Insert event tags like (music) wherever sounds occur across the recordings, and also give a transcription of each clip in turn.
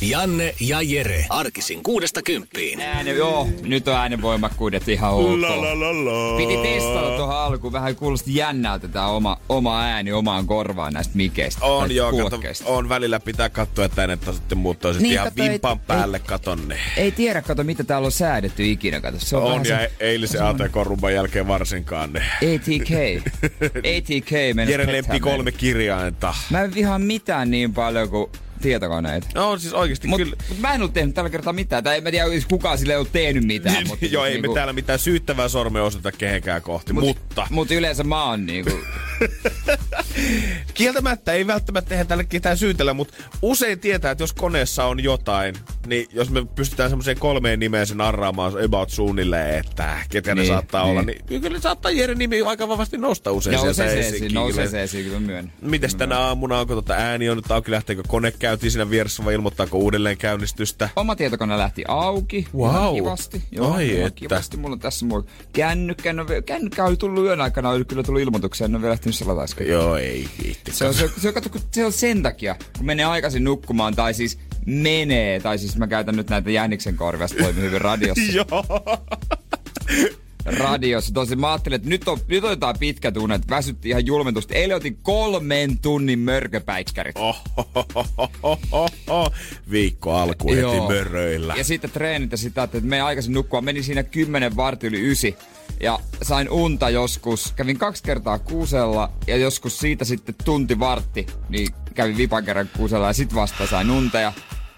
Janne ja Jere. Arkisin kuudesta kymppiin. Ääni, joo, nyt on äänenvoimakkuudet ihan ok. La, la, la, la. Piti testata tuohon alkuun. Vähän kuulosti jännältä tää oma, oma ääni omaan korvaan näistä mikeistä. On näistä joo, kato, on välillä pitää katsoa, että äänet sitten muuttuu sitten Niin, ihan kato, ei- vimpan päälle ei- katonne. Ei tiedä, kato mitä täällä on säädetty ikinä. Kato, se on, On ja se, eilisen ATK-rumban jälkeen varsinkaan ne. ATK. ATK (laughs) Jere lempi kolme kirjainta. Mä en vihaa mitään niin paljon kuin tietokoneita. No siis oikeesti Mutta kyllä. mut mä en ole tehnyt tällä kertaa mitään. Tai en mä tiedä, kukaan sille ei ole tehnyt mitään. Niin, mutta (laughs) joo, ei me täällä mitään syyttävää sormea osoita kehenkään kohti, Mut- mutta Mutta yleensä mä oon niinku... (laughs) kieltämättä ei välttämättä tehdä tälle ketään syytellä, mutta usein tietää, että jos koneessa on jotain, niin jos me pystytään semmoiseen kolmeen nimeen sen arraamaan about suunnilleen, että ketkä ne Niin, saattaa niin. olla, niin kyllä saattaa Jere nimi aika vahvasti nousta usein Nousee sieltä se esiin. nousee se esiin, kyllä myönnän. Mites tänä aamuna, onko tota ääni on nyt auki, lähteekö kone käyntiin siinä vieressä vai ilmoittaako uudelleen käynnistystä? Oma tietokone lähti auki. Wow. Kivasti. Joo, Ai että. kivasti. Mulla on tässä mun kännykkä. No, kännykkä oli tullut yön aikana, oli kyllä tullut ilmoituksia, en ole vielä lähtenyt äsken. Joo, ei viitti. Se on, se, se, on, se on sen takia, kun menee aikaisin nukkumaan, tai siis menee, tai siis mä käytän nyt näitä Jäniksen korvia, se toimii hyvin radiossa. (laughs) Joo. Radiossa. Tosi mä ajattelin, että nyt, on, nyt otetaan pitkät unet, väsytti ihan julmentusti. Eilen otin kolmen tunnin mörköpäikkärit. Viikko alku heti möröillä. Ja sitten treenit ja sitä, että me aikaisin nukkua. Menin siinä 10 varti yli ysi. Ja sain unta joskus. Kävin kaksi kertaa kuusella ja joskus siitä sitten tunti vartti. Niin kävin vipan kerran kuusella ja sit vasta sain unta. Ja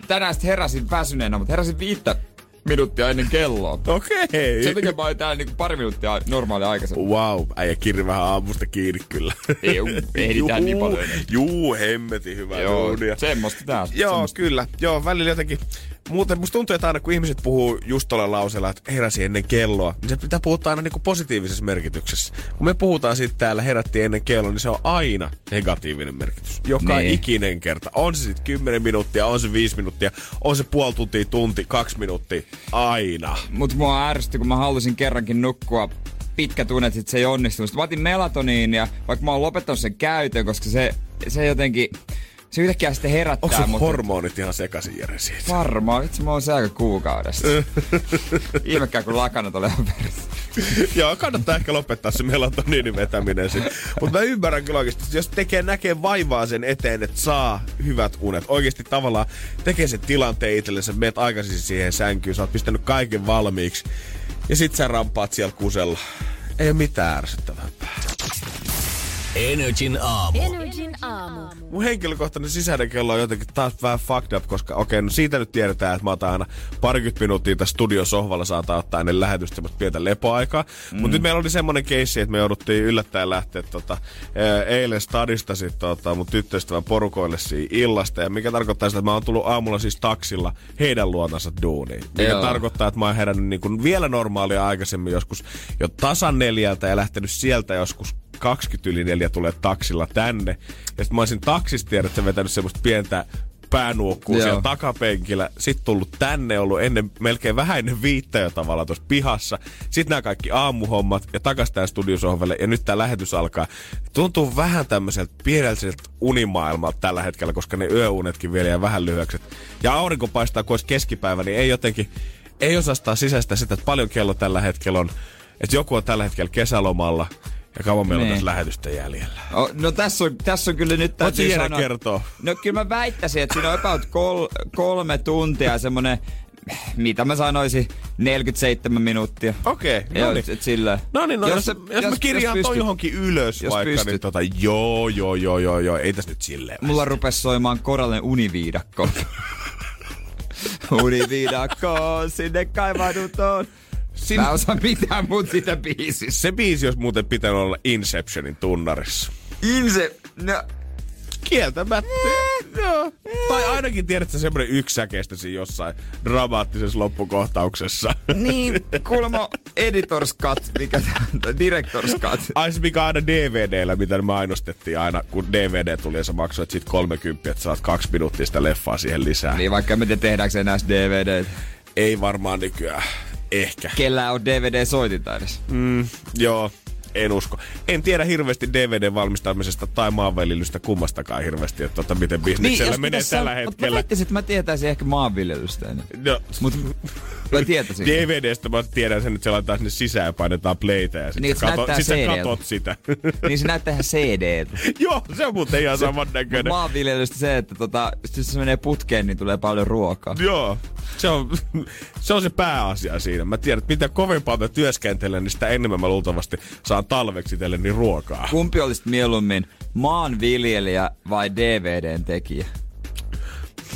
tänään sitten heräsin väsyneenä, mutta heräsin viittä minuuttia ennen kelloa. Okei. Sen takia mä olin täällä niinku pari minuuttia normaali aikaisemmin. Wow, äijä kirri vähän aamusta kiinni kyllä. Ei, ehditään niin paljon. Juu, hemmetin hyvää Joo, duunia. semmoista tää. Joo, semmoista. kyllä. Joo, välillä jotenkin... Muuten musta tuntuu, että aina kun ihmiset puhuu just tuolla lauseella, että heräsi ennen kelloa, niin se pitää puhua aina niinku positiivisessa merkityksessä. Kun me puhutaan sitten täällä herättiin ennen kelloa, niin se on aina negatiivinen merkitys. Joka Niin. ikinen kerta. On se sitten 10 minuuttia, on se 5 minuuttia, on se puoli tuntia, tunti, kaksi minuuttia. Aina. Mut mua ärsytti, kun mä halusin kerrankin nukkua pitkät unet, sit se ei onnistunut. Sitten mä otin melatoniinia, vaikka mä oon lopettanut sen käytön, koska se, se jotenkin, se yhtäkkiä sitten herättää Onko mut. hormonit ihan sekaisin, Jere, siitä? Varmaan, itse mä oon se aika kuukaudesta. (laughs) Ihmekään kun lakanat veressä. (laughs) Joo, kannattaa ehkä lopettaa se melatoniinin vetäminen sitten. Mutta mä ymmärrän kyllä oikeasti, että jos tekee näkee vaivaa sen eteen, että saa hyvät unet. Oikeasti tavallaan tekee sen tilanteen itsellensä, meet aikaisin siihen sänkyyn, sä oot pistänyt kaiken valmiiksi. Ja sit sä rampaat siellä kusella. Ei ole mitään ärsyttävämpää. Energin aamu. Energin aamu. Mun henkilökohtainen sisäinen kello on jotenkin taas vähän fucked up, koska okei, okay, no siitä nyt tiedetään, että mä otan aina parikymmentä minuuttia tässä studiosohvalla saattaa ottaa ennen lähetystä semmoista pientä lepoaikaa. Mm. Mutta nyt meillä oli semmonen keissi, että me jouduttiin yllättäen lähteä tota, ää, eilen stadista sit, tota, mun tyttöystävän porukoille siinä illasta. Ja mikä tarkoittaa sitä, että mä oon tullut aamulla siis taksilla heidän luotansa duuniin. Mikä Joo. tarkoittaa, että mä oon herännyt niin kuin vielä normaalia aikaisemmin joskus jo tasan neljältä ja lähtenyt sieltä joskus 20 yli neljä tulee taksilla tänne. Ja sit mä olisin taksista sä vetänyt semmoista pientä päänuokkuu siellä takapenkillä. Sitten tullut tänne, ollut ennen, melkein vähän ennen viittä jo tavallaan tuossa pihassa. Sitten nämä kaikki aamuhommat ja takas tää studiosohvalle ja nyt tää lähetys alkaa. Tuntuu vähän tämmöiseltä pienelliseltä unimaailmalta tällä hetkellä, koska ne yöunetkin vielä jää vähän lyhyeksi. Ja aurinko paistaa, kun olisi keskipäivä, niin ei jotenkin, ei osastaa sisäistä sitä, että paljon kello tällä hetkellä on. Että joku on tällä hetkellä kesälomalla ja kauan meillä on Niin. tässä lähetystä jäljellä. Oh, no tässä on, tässä on kyllä nyt täytyy sanoa... kertoa? No kyllä mä väittäisin, että siinä on about kol, kolme tuntia semmonen, mitä mä sanoisin, 47 minuuttia. Okei, okay, no niin. et sillä. No niin, no jos, jos, jos, mä kirjaan toi pystyt- johonkin ylös Jos vaikka, niin pystyt. tota, joo, joo, joo, joo, joo, ei tässä nyt silleen. Mulla rupes soimaan korallinen univiidakko. (laughs) univiidakko, sinne kaivaudut on. Sin- Mä en osaa (laughs) mitään muuta siitä biisistä. Se biisi olisi muuten pitänyt olla Inceptionin tunnarissa. Inse, no, Kieltämättä. Joo. Tai ainakin tiedätkö semmoinen yksi säkeistä siinä jossain dramaattisessa loppukohtauksessa. Niin, (laughs) kuulemma Editor's Cut, mikä tää on, Director's Cut. Ai se mikä aina DVDllä, mitä mainostettiin aina, kun DVD tuli ja sä maksoit sit 30, että saat kaksi minuuttia sitä leffaa siihen lisää. Niin, vaikka me tiedä tehdäänkö enää DVD. Ei varmaan nykyään. Ehkä. Kellä on DVD-soitinta edes? Mm, joo, en usko. En tiedä hirveästi DVD-valmistamisesta tai maanviljelystä kummastakaan hirveästi, että tota, miten bisneksellä jos menee tällä sanoa- hetkellä. Mä väittäisin, että mä tietäisin ehkä maanviljelystä enää. No, Mut mä tietäisin. DVDstä mä tiedän sen, että se laitetaan sinne sisään ja painetaan playtä ja sitten Niin, niin, katot, näyttää sit sä katot sitä. (laughs) niin se näyttää ihan CD. (laughs) Joo, se on muuten ihan samannäköinen. Maanviljelystä se, että tota, jos se menee putkeen, niin tulee paljon ruokaa. Joo, se on, (laughs) se on se pääasia siinä. Mä tiedän, että mitä kovempaa mä työskentelen, niin sitä enemmän mä luultavasti saan talveksi itselleni ruokaa. Kumpi olisi mieluummin maanviljelijä vai DVDn tekijä?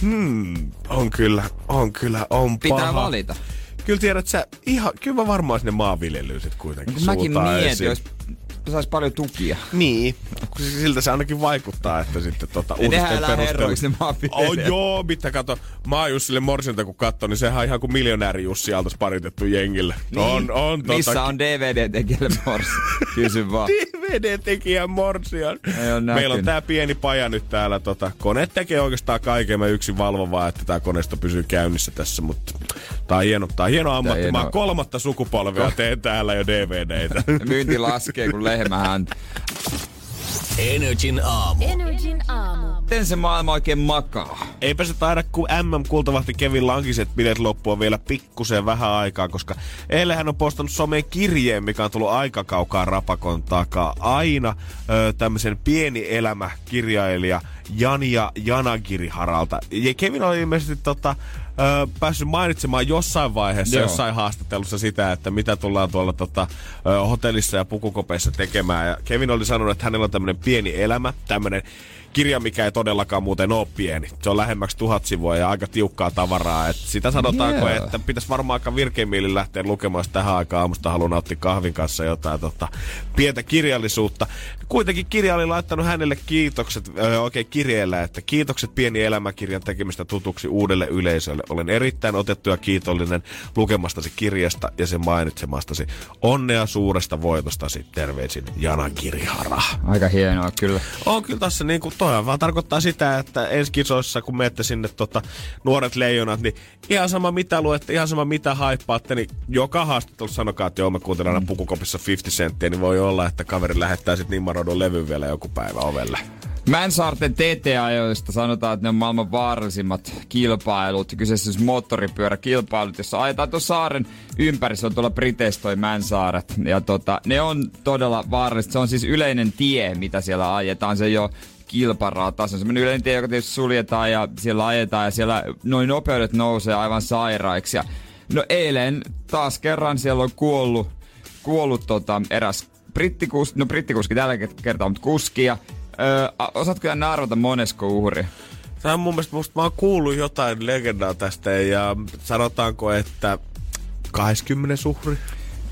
Hmm, on kyllä, on kyllä, on Pitää paha. valita. Kyllä tiedät sä, ihan, kyllä mä varmaan sinne maanviljelyyn sit kuitenkin mäkin mietin, jos saisi paljon tukia. Niin, kun siltä se ainakin vaikuttaa, että sitten tota uutisten elää herroiksi ne. Oh, joo, mitä kato. Mä oon Jussille Morsilta kun katson, niin sehän on ihan kuin miljonääri Jussi Aaltos paritettu jengille. Niin. On, on tota... Missä on DVD-tekijälle morsi? Kysy vaan. (laughs) DVD-tekijän Morsian. Meillä on tää pieni paja nyt täällä. Tota, kone tekee oikeastaan kaiken. Mä yksin valvon vaan, että tää koneisto pysyy käynnissä tässä. Mutta tää on hieno, tää on hieno ammatti. hieno. Mä oon kolmatta sukupolvea teen täällä jo DVDitä. Myynti laskee (laughs) kuin lehmähän. Energin aamu. Energin aamu. Miten se maailma oikein makaa? Eipä se taida, kun MM-kultavahti Kevin Lankiset bileet loppua vielä pikkusen vähän aikaa, koska eilen hän on postannut someen kirjeen, mikä on tullut aika kaukaa rapakon takaa. Aina ö, tämmöisen pieni elämä kirjailija Jania Janagiriharalta. Ja Kevin oli ilmeisesti tota, ö, päässyt mainitsemaan jossain vaiheessa, Joo. jossain haastattelussa sitä, että mitä tullaan tuolla tota, ö, hotellissa ja pukukopeissa tekemään. Ja Kevin oli sanonut, että hänellä on tämmöinen pieni elämä, tämmöinen kirja, mikä ei todellakaan muuten ole pieni. Se on lähemmäksi tuhat sivua ja aika tiukkaa tavaraa. Et sitä sanotaanko, Joo. että pitäisi varmaan aika virkein mielin lähteä lukemaan, tähän aikaan aamusta haluaa nauttia kahvin kanssa jotain tota, pientä kirjallisuutta. Kuitenkin kirja oli laittanut hänelle kiitokset ö, oikein kirjeellä, että kiitokset pieni elämäkirjan tekemistä tutuksi uudelle yleisölle. Olen erittäin otettu ja kiitollinen lukemastasi kirjasta ja sen mainitsemastasi. Onnea suuresta voitostasi. Terveisin Jana Kirihara. Aika hienoa kyllä. On kyllä tässä niin kuin, toi vaan tarkoittaa sitä, että ensi kisoissa, kun menette sinne tota, nuoret leijonat, niin ihan sama mitä luette, ihan sama mitä haippaatte, niin joka haastattelussa sanokaa, että joo, mä kuuntelen aina pukukopissa 50 senttiä, niin voi olla, että kaveri lähettää sitten Nimmarodon levyn vielä joku päivä ovelle. Mänsaarten TT-ajoista sanotaan, että ne on maailman vaarallisimmat kilpailut. Kyseessä on siis moottoripyöräkilpailut, jossa ajetaan tuon saaren ympäri. Se on tuolla Briteissä toi Mänsaaret. Ja tota, ne on todella vaaralliset. Se on siis yleinen tie, mitä siellä ajetaan. Se ei ole kilparata. Se on semmoinen yleinen tie, joka tietysti suljetaan ja siellä ajetaan ja siellä noin nopeudet nousee aivan sairaiksi. Ja no eilen taas kerran siellä on kuollut, kuollut tota, eräs brittikuski, no brittikuski tällä kertaa, mutta kuski. Ja, öö, osaatko kyllä arvata monesko uhri? Tämä on mun mielestä, musta mä oon kuullut jotain legendaa tästä ja sanotaanko, että 20 suhri.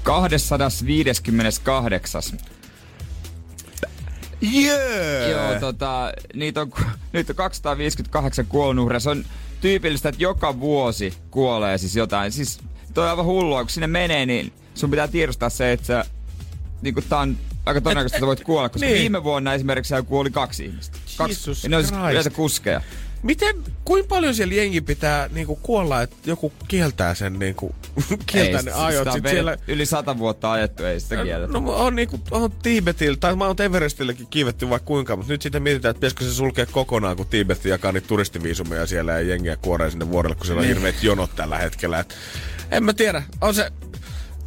258. Yeah! Joo, tota, niitä on, nyt on 258 kuolonuhria. Se on tyypillistä, että joka vuosi kuolee siis jotain. Siis toi on aivan hullua, kun sinne menee, niin sun pitää tiedostaa se, että sä, niin tää on aika todennäköistä, että voit kuolla, koska Niin. viime vuonna esimerkiksi siellä kuoli kaksi ihmistä. Kaksi, Jesus ne on siis kuskeja. Miten, kuinka paljon siellä jengi pitää niinku kuolla, että joku kieltää sen niinku, (laughs) kieltää Ei, ne sitä ajot. on Sit vedetty- siellä, Yli sata vuotta ajettu, ei sitä kielletä. No on niinku, on Tiibetillä, tai Mount Everestillekin kiivetty vaikka kuinka, mutta nyt sitä mietitään, että pitäisikö se sulkea kokonaan, kun Tiibet jakaa niitä turistiviisumeja siellä ja jengiä kuoree sinne vuorelle, kun siellä on hirveät jonot tällä hetkellä. Et, en mä tiedä, on se,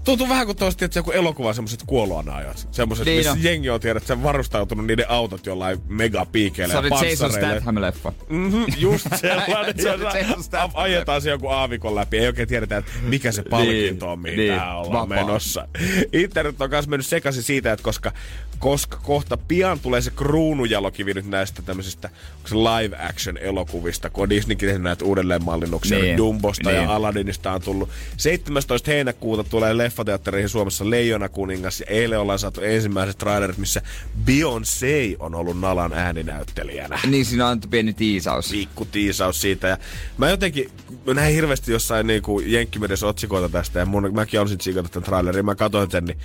Tuntuu vähän kuin tosti, että joku elokuva semmoiset kuoloanajat. Semmoiset, Niin missä on. jengi on tiedät, että se on varustautunut niiden autot jollain megapiikeillä Se ja Jason. Statham-leffa. Mm-hmm, just (laughs) sellainen, Se Jason Statham. ajetaan se joku aavikon läpi. Ei oikein tiedetä, että mikä se palkinto on, mihin niin, niin, ollaan vapaa. menossa. Internet on myös mennyt sekaisin siitä, että koska koska kohta pian tulee se kruunujalokivi nyt näistä tämmöisistä live action elokuvista, kun on Disneykin tehnyt näitä uudelleenmallinnuksia. Niin. Dumbosta Niin. ja Aladdinista on tullut. 17. heinäkuuta tulee leffateattereihin Suomessa Leijona kuningas ja eilen ollaan saatu ensimmäiset trailerit, missä Beyoncé on ollut Nalan ääninäyttelijänä Niin siinä on pieni tiisaus. pikku tiisaus siitä. Ja mä jotenkin, mä näin hirveästi jossain niinku Jenkkimedessä otsikoita tästä ja mun, mäkin olisin tsiikata tämän trailerin. Mä katsoin sen, niin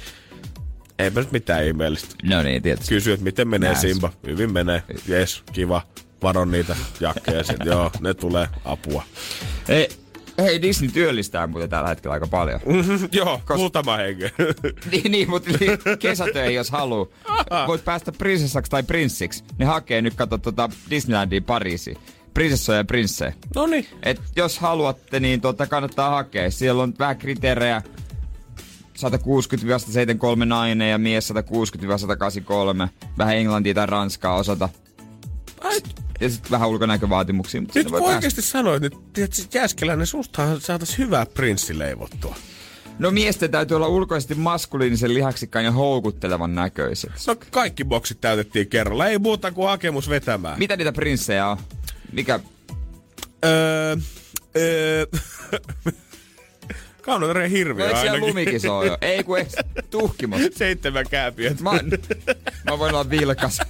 eipä nyt mitään ihmeellistä. No niin, tietysti. Kysy, että miten menee Näin. Simba. Hyvin menee. Jes, kiva. Varon niitä jakkeja. Sit. Joo, ne tulee apua. Hei, hei, Disney työllistää muuten tällä hetkellä aika paljon. (laughs) Joo, Kos- muutama henki. (laughs) niin, niin, mutta niin, kesätöihin jos haluu. (laughs) Voit päästä prinsessaksi tai prinssiksi. Ne hakee nyt, kato, tota Disneylandiin Pariisiin. Prinsessoja ja prinssejä. no niin. Et jos haluatte, niin tota kannattaa hakea. Siellä on vähän kriteerejä. 160-173 nainen ja mies 160-183. Vähän englantia tai ranskaa osata. Ja sitten vähän ulkonäkövaatimuksia. Mutta Nyt voi oikeasti sanoit, niin tiedätkö, Jääskeläinen, sustahan saatais hyvää prinssi leivottua. No miesten täytyy olla ulkoisesti maskuliinisen lihaksikkaan ja houkuttelevan näköiset. No kaikki boksit täytettiin kerralla. Ei muuta kuin hakemus vetämään. Mitä niitä prinssejä on? Mikä? Öö, öö, (laughs) Kaunotareen No hirviö eikö siellä ainakin. lumikiso jo? Ei kun eikö tuhkimos. (laughs) Seitsemän kääpiöt. Mä, mä voin olla vilkas.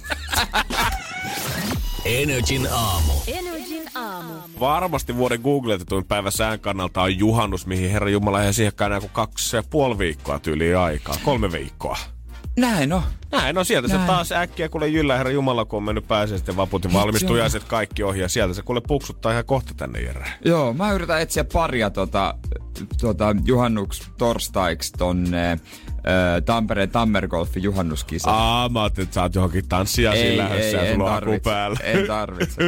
Energin aamu. Energin aamu. Varmasti vuoden googletetuin päivä sään kannalta on juhannus, mihin Herra Jumala ei siihenkään enää kuin kaksi ja puoli viikkoa tyyliin aikaa. Kolme viikkoa. Näin on. Näin, no sieltä Näin. se taas äkkiä kuule jyllä Herra Jumala, kun on mennyt pääsee sitten vaputin valmistujaiset kaikki ohi ja sieltä se kuule puksuttaa ihan kohta tänne Jere. Joo, mä yritän etsiä paria tota, tota juhannuks torstaiksi tonne ö, Tampereen Tammergolfin juhannuskisa. Aa, mä ajattelin, että sä oot johonkin tanssiasiin lähdössä ja en sulla on päällä. en tarvitse.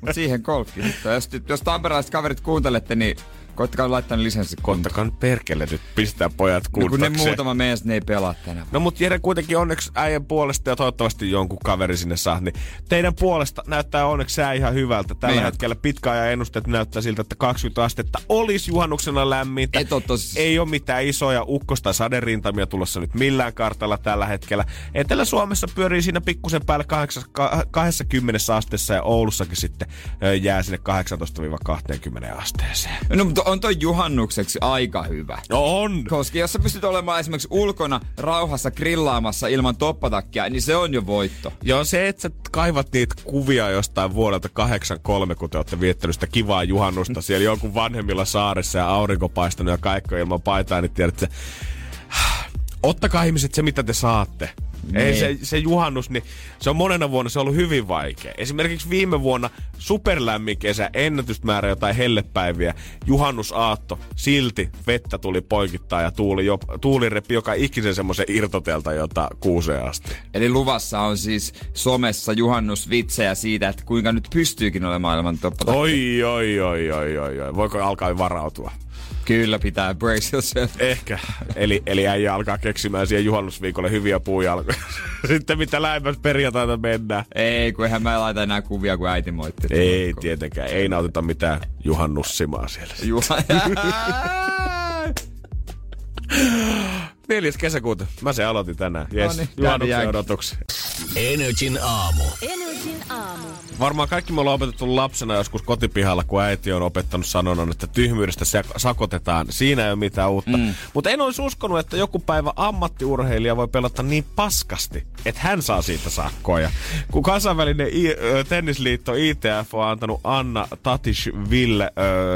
Mutta siihen golfkin. Jos, jos tamperelaiset kaverit kuuntelette, niin koittakaa laittaa ne lisenssi kuntoon. Ottakaa nyt perkele nyt, pistää pojat No, kun ne muutama mies, ne ei pelaa tänä No mut Jere kuitenkin onneksi äijän puolesta ja toivottavasti jonkun kaveri sinne saa, niin teidän puolesta näyttää onneksi sää ihan hyvältä. Tällä Niin. hetkellä pitkäajan ennusteet näyttää siltä, että 20 astetta olisi juhannuksena lämmintä. Et oo tos- Ei ole mitään isoja ukkosta saderintamia tulossa nyt millään kartalla tällä hetkellä. Etelä-Suomessa pyörii siinä pikkusen päällä 8, ka- 20 asteessa ja Oulussakin sitten jää sinne 18-20 asteeseen. No, mutta on toi juhannukseksi aika hyvä. No on! Koska jos sä pystyt olemaan esimerkiksi ulkona rauhassa grillaamassa ilman toppatakkia, niin se on jo voitto. Joo, se, että sä kaivat niitä kuvia jostain vuodelta 83, kun te olette viettänyt sitä kivaa juhannusta siellä jonkun vanhemmilla saarissa ja aurinko paistanut ja kaikki on ilman paitaa, niin tiedät, että (sighs) ottakaa ihmiset se, mitä te saatte. Ei se, se juhannus, niin se on monena vuonna se on ollut hyvin vaikea. Esimerkiksi viime vuonna superlämmin kesä, ennätysmäärä jotain hellepäiviä, juhannusaatto, silti vettä tuli poikittaa ja tuuli, jo, tuuli repi joka ikisen semmoisen irtotelta, jota kuuseen asti. Eli luvassa on siis somessa juhannusvitsejä siitä, että kuinka nyt pystyykin olemaan ilman toppatakkia. Oi, oi, oi, oi, oi, oi. Voiko alkaa varautua? Kyllä pitää brace yourself. Ehkä. Eli, eli äijä alkaa keksimään siihen juhannusviikolle hyviä puujalkoja. (laughs) Sitten mitä lähemmäs perjantaita mennään. Ei, kun eihän mä laita enää kuvia, kun äiti moitti. Ei tietenkään. Ei nautita mitään juhannussimaa siellä. Juha... (laughs) (laughs) 4. kesäkuuta. Mä se aloitin tänään. Jes, No niin, juhannuksen jääkin. odotuksia. Energin aamu. Energin aamu. Varmaan kaikki me ollaan opetettu lapsena joskus kotipihalla, kun äiti on opettanut sanonnan, että tyhmyydestä sakotetaan. Siinä ei ole mitään uutta. Mm. Mutta en olisi uskonut, että joku päivä ammattiurheilija voi pelata niin paskasti, että hän saa siitä sakkoja. Kun kansainvälinen I- tennisliitto ITF on antanut Anna Tatishville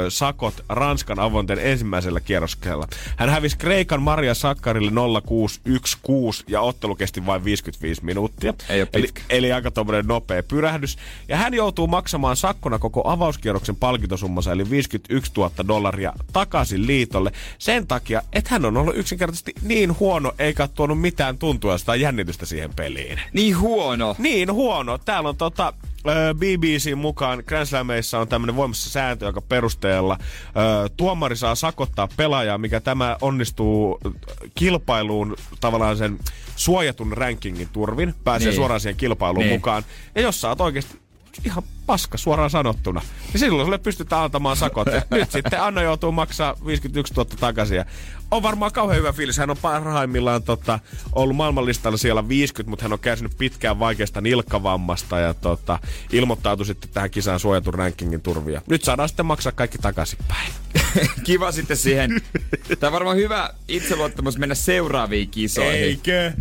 sakot Ranskan avointen ensimmäisellä kierroskella. Hän hävisi Kreikan Maria Sakkarille 0616 ja ottelu kesti vain 55 minuuttia. Ei oo eli, pitkä. eli aika tommonen nopea pyrähdys. Ja hän joutuu maksamaan sakkona koko avauskierroksen palkintosummansa, eli 51 000 dollaria takaisin liitolle. Sen takia, että hän on ollut yksinkertaisesti niin huono, eikä ole tuonut mitään tuntua tai jännitystä siihen peliin. niin huono. Niin huono. Täällä on tota, BBC mukaan Grand Slameissa on tämmöinen voimassa sääntö, joka perusteella ö, tuomari saa sakottaa pelaajaa, mikä tämä onnistuu kilpailuun tavallaan sen suojatun rankingin turvin. Pääsee Niin. suoraan siihen kilpailuun Niin. mukaan. Ja jos sä oot oikeasti ihan paska suoraan sanottuna. Ja silloin sulle pystytään antamaan sakot. Ja nyt sitten Anna joutuu maksaa 51 000 takaisin. Ja on varmaan kauhean hyvä fiilis. Hän on parhaimmillaan tota, ollut maailmanlistalla siellä 50, mutta hän on kärsinyt pitkään vaikeasta nilkkavammasta ja tota, ilmoittautui sitten tähän kisaan suojatun rankingin turvia. Nyt saadaan sitten maksaa kaikki takaisinpäin. (laughs) Kiva sitten siihen. Tämä on varmaan hyvä itseluottamus mennä seuraaviin kisoihin. Eikö?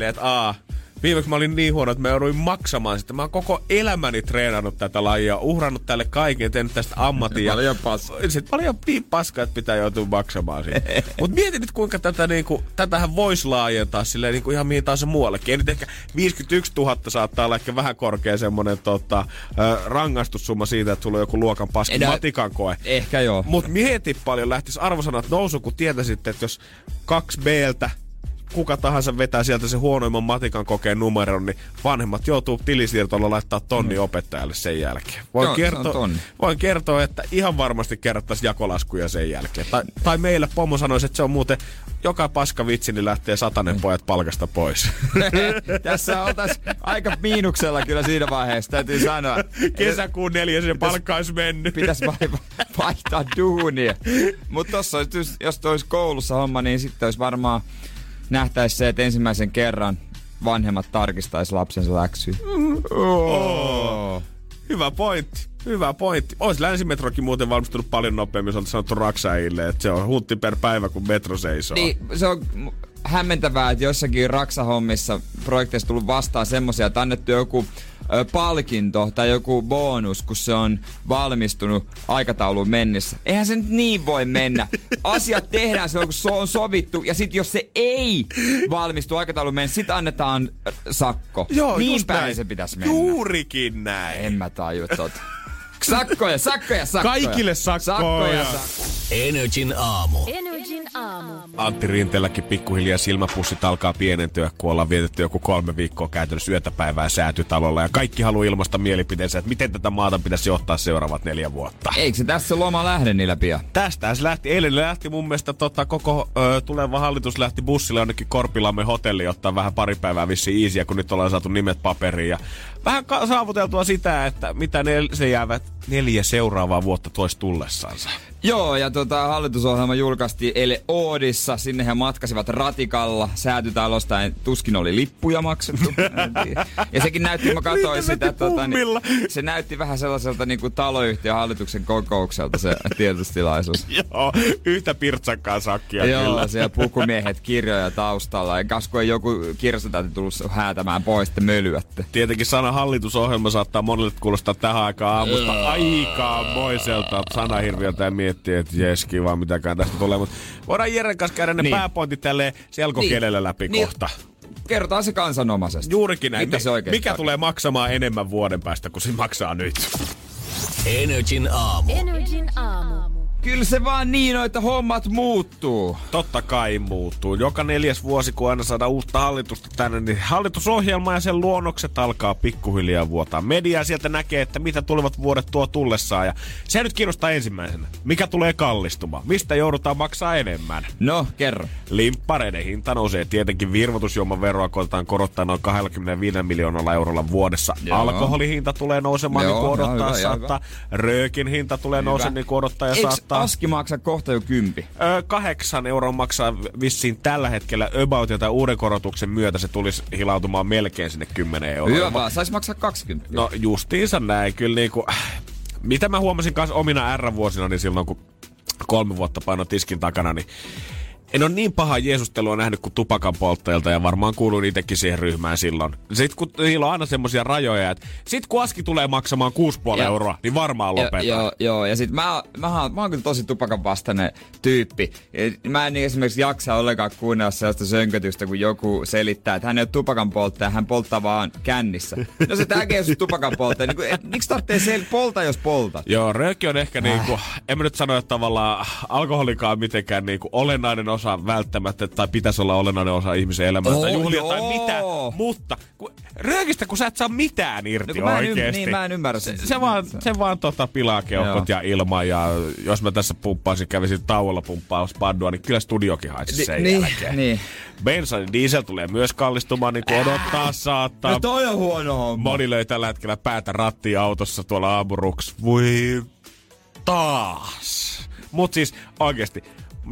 Että aa, Viimeksi mä olin niin huono, että mä jouduin maksamaan sitä. Mä oon koko elämäni treenannut tätä lajia, uhrannut tälle kaiken, tehnyt tästä ammatin. ja (laughs) Paljon paskaa. Sitten paljon niin paskaa, että pitää joutua maksamaan siitä. (laughs) Mutta mietin nyt, kuinka tätä, niinku, tätähän voisi laajentaa silleen, niinku ihan mihin tahansa muuallekin. Nyt ehkä 51 000 saattaa olla ehkä vähän korkea semmonen tota, äh, rangaistussumma siitä, että sulla on joku luokan paski Enää- matikan koe. Ehkä joo. Mutta mieti paljon lähtisi arvosanat nousu, kun tietäisitte, että jos 2Bltä kuka tahansa vetää sieltä se huonoimman matikan kokeen numeron, niin vanhemmat joutuu tilisiirtolla laittaa tonni opettajalle sen jälkeen. Voin, Joo, se on kertoa, voin kertoa, että ihan varmasti kerrottaisiin jakolaskuja sen jälkeen. Tai, tai meillä pomo sanoisi, että se on muuten joka paska vitsi, niin lähtee satanen pojat palkasta pois. (laughs) Tässä oltais aika miinuksella kyllä siinä vaiheessa, täytyy sanoa. Kesäkuun neljäsen palkka olisi mennyt. Pitäisi vai- vaihtaa duunia. Mutta jos toi olisi koulussa homma, niin sitten olisi varmaan nähtäisi se, että ensimmäisen kerran vanhemmat tarkistaisi lapsensa läksyä. Oh. Hyvä pointti. Hyvä pointti. Olisi länsimetrokin muuten valmistunut paljon nopeammin, jos oltaisiin sanottu raksaajille, että se on huntti per päivä, kun metro seisoo. Niin, se on hämmentävää, että jossakin raksahommissa projekteissa tullut vastaan semmoisia, että annettu joku ö, palkinto tai joku bonus, kun se on valmistunut aikatauluun mennessä. Eihän se nyt niin voi mennä. Asiat tehdään silloin, kun se on sovittu, ja sitten jos se ei valmistu aikatauluun mennessä, sit annetaan sakko. niin just päin näin. se pitäisi mennä. Juurikin näin. En mä tajua tota. Sakkoja, sakkoja, sakkoja. Kaikille sakkoja. Sakkoja. Energin aamu. Energin aamu. Antti Rinteelläkin pikkuhiljaa silmäpussit alkaa pienentyä, kun ollaan vietetty joku kolme viikkoa käytännössä yötäpäivää säätytalolla. Ja kaikki haluaa ilmaista mielipiteensä, että miten tätä maata pitäisi johtaa seuraavat neljä vuotta. Eikö se tässä loma lähde niillä pian? Tästä se lähti, eilen lähti mun mielestä tota, koko ö, tuleva hallitus lähti bussille jonnekin Korpilamme hotelli ottaa vähän pari päivää vissiin easyä, kun nyt ollaan saatu nimet paperiin. Ja vähän saavuteltua sitä, että mitä ne, se jäävät neljä seuraavaa vuotta tois tullessansa. Joo, ja tota, hallitusohjelma julkaistiin eilen Oodissa. Sinne he matkasivat ratikalla säätytalosta. En- Tuskin oli lippuja maksettu. (laughs) Ja sekin näytti, mä katsoin sitä, tota, niin, se näytti vähän sellaiselta niin kuin taloyhtiön hallituksen kokoukselta se (laughs) tiedotustilaisuus. Joo, yhtä pirtsakkaa sakkia Joo, kyllä. siellä pukumiehet kirjoja taustalla. Ja kas kun ei joku kirjastotäytyy tullut häätämään pois, että mölyätte. Tietenkin sana hallitusohjelma saattaa monelle kuulostaa tähän aikaan aamusta aikaa moiselta sanahirviöltä ja miettiä, että jes, kiva, mitäkään tästä tulee. Mutta voidaan Jeren kanssa käydä ne Niin. pääpointit tälleen selkokielellä läpi Niin. kohta. Kerrotaan se kansanomaisesti. Juurikin näin. Mitä se oikein Mikä tarkoittaa? tulee maksamaan enemmän vuoden päästä kuin se maksaa nyt? Energin aamu. Energin aamu. Kyllä se vaan niin on, että hommat muuttuu. Totta kai muuttuu. Joka neljäs vuosi, kun aina saadaan uutta hallitusta tänne, niin hallitusohjelma ja sen luonnokset alkaa pikkuhiljaa vuotaa. Media sieltä näkee, että mitä tulevat vuodet tuo tullessaan. Ja se nyt kiinnostaa ensimmäisenä. Mikä tulee kallistumaan? Mistä joudutaan maksaa enemmän? No, kerro. Limppareiden hinta nousee. Tietenkin virvoitusjuoman veroa koetetaan korottaa noin 25 miljoonalla eurolla vuodessa. Joo. Alkoholihinta tulee nousemaan Joo, niin kuin joo, odottaa hyvä, saattaa. Röökin hinta tulee nousemaan niin kuin odottaa ja Eikö saattaa. aski maksaa kohta jo kympi? Ö, kahdeksan euroa maksaa vissiin tällä hetkellä about, tämän uuden korotuksen myötä se tulisi hilautumaan melkein sinne 10 euroa. Hyvä vaan, sais maksaa 20. No justiinsa näin, kyllä niinku, mitä mä huomasin kanssa omina R-vuosina, niin silloin kun kolme vuotta paino tiskin takana, niin en ole niin pahaa jeesustelua nähnyt kuin tupakan polttajilta ja varmaan kuulun itsekin siihen ryhmään silloin. Sitten kun niillä on aina semmoisia rajoja, että sit kun aski tulee maksamaan 6,5 Ja- euroa, niin varmaan lopetan. Joo, joo, ja sit mä, mä, oon- mä oon kyllä tosi tupakan vastainen tyyppi. Mä en esimerkiksi jaksa ollenkaan kuunnella sellaista sönkötystä, kun joku selittää, että hän ei ole tupakan polttaja, hän polttaa vaan kännissä. No se tärkeä on tupakan polttaja. Niin et, miksi tarvitsee sel- polta, jos poltat? Joo, rööki on ehkä niinku, en mä nyt sano, että tavallaan alkoholikaan mitenkään niinku olennainen osa osa välttämättä, tai pitäisi olla olennainen osa ihmisen elämää, tai Oh, juhlia tai joo. mitä, mutta kun, röökistä kun sä et saa mitään irti No kun mä en oikeesti. niin, mä en ymmärrä se, sitä. se, vaan, se vaan tota pilaa keuhkot ja ilma, ja jos mä tässä pumppaisin, kävisin tauolla pumppaa spaddua, niin kyllä studiokin haisi sen niin, jälkeen. niin. Bensa ja diesel tulee myös kallistumaan, niin kuin odottaa saattaa. No toi on huono homma. Moni löi tällä hetkellä päätä rattia autossa tuolla aamuruks. Voi taas. Mut siis oikeesti,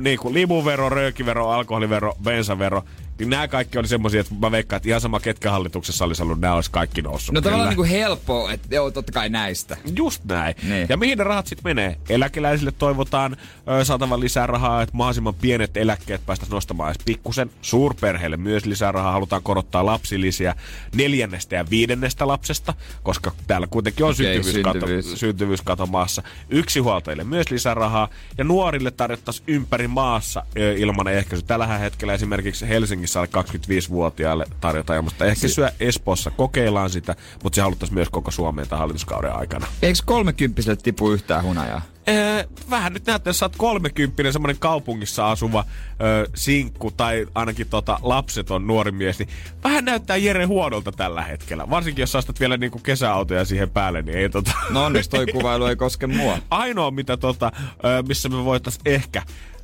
niin kuin limuvero, röökivero, alkoholivero, bensavero, nämä kaikki oli semmosia, että mä veikkaan, että ihan sama ketkä hallituksessa olisi ollut, nämä olisi kaikki noussut. No tavallaan kyllä. niinku helppo, että joo, totta kai näistä. Just näin. Niin. Ja mihin ne rahat sitten menee? Eläkeläisille toivotaan ö, saatavan lisää rahaa, että mahdollisimman pienet eläkkeet päästäisiin nostamaan edes pikkusen. Suurperheille myös lisää rahaa. Halutaan korottaa lapsilisiä neljännestä ja viidennestä lapsesta, koska täällä kuitenkin on Okei, syntyvyyskato, syntyvyys. syntyvyyskato maassa. Yksinhuoltajille myös lisää rahaa. Ja nuorille tarjottaisiin ympäri maassa ö, ilmanen ehkäisy. Tällä hetkellä esimerkiksi Helsingissä alle 25-vuotiaille tarjotaan ilmasta ehkäisyä. Espoossa kokeillaan sitä, mutta se haluttaisiin myös koko Suomeen tämän hallituskauden aikana. Eikö kolmekymppiselle tipu yhtään hunajaa? Öö, vähän nyt näyttää, jos sä oot kolmekymppinen, semmoinen kaupungissa asuva öö, sinkku tai ainakin tota, lapseton nuori mies, niin vähän näyttää Jere huonolta tällä hetkellä. Varsinkin jos sä vielä niinku kesäautoja siihen päälle, niin ei tota... No onneksi toi kuvailu ei koske mua. (laughs) Ainoa, mitä tota, öö, missä me voitais ehkä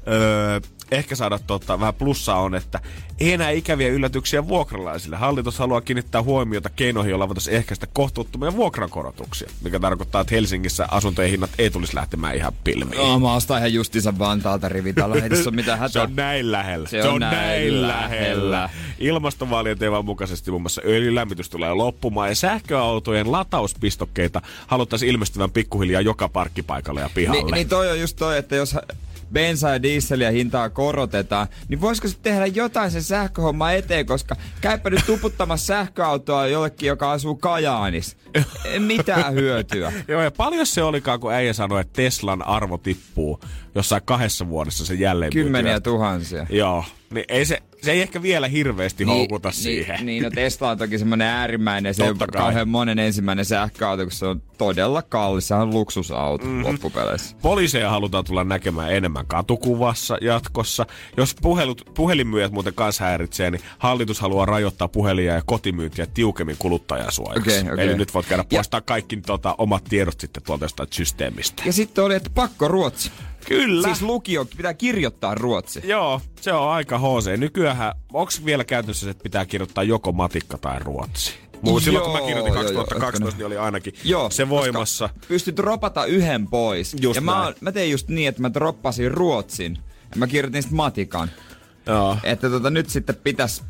Öö, ehkä saada tota, vähän plussaa on, että ei enää ikäviä yllätyksiä vuokralaisille. Hallitus haluaa kiinnittää huomiota keinoihin, joilla voitaisiin ehkäistä kohtuuttomia vuokrankorotuksia, mikä tarkoittaa, että Helsingissä asuntojen hinnat ei tulisi lähtemään ihan pilmiin. Oh, mä ostan ihan justiinsa Vantaalta rivitalo. Ei tässä ole mitään (laughs) Se hätää. on näin lähellä. Se on näin lähellä. Ilmastovaalien teeman mukaisesti muun muassa öljylämmitys tulee loppumaan ja sähköautojen latauspistokkeita haluttaisiin ilmestyvän pikkuhiljaa joka parkkipaikalle ja pihalle. Niin, niin toi on just toi, että jos bensa- ja dieseliä hintaa korotetaan, niin voisiko se tehdä jotain sen sähköhomma eteen, koska käypä nyt tuputtamassa sähköautoa jollekin, joka asuu Kajaanis. (laughs) Ei mitään hyötyä. Joo, ja paljon se olikaan, kun äijä sanoi, että Teslan arvo tippuu jossain kahdessa vuodessa se jälleen Kymmeniä myytyä. tuhansia. Joo, niin ei se, se ei ehkä vielä hirveästi houkuta siihen. Niin, niin no Tesla on toki semmoinen äärimmäinen, se on kauhean monen ensimmäinen sähköauto, kun se on todella kallis. Se on luksusauto Mhm. mm-hmm. loppupeleissä. Poliiseja halutaan tulla näkemään enemmän katukuvassa jatkossa. Jos puhelut, puhelinmyyjät muuten kanssa häiritsee, niin hallitus haluaa rajoittaa puhelia ja kotimyyntiä tiukemmin kuluttajasuojaksi. Okei, okei. Eli nyt voit käydä poistaa kaikki tota, omat tiedot sitten tuolta jostain systeemistä. Ja sitten oli, että pakko ruotsi. Kyllä. Siis lukio pitää kirjoittaa ruotsi. Joo, se on aika HC. Nykyään, onko vielä käytössä, että pitää kirjoittaa joko matikka tai ruotsi? Muu, silloin kun mä Joo, kirjoitin joo, joo, 2012, niin oli ainakin Joo, se voimassa. Pystyt dropata yhden pois. Just ja mä, näin. oon- mä tein just niin, että mä droppasin ruotsin. Ja mä kirjoitin sitten matikan. Joo. Että tota, nyt sitten pitäis,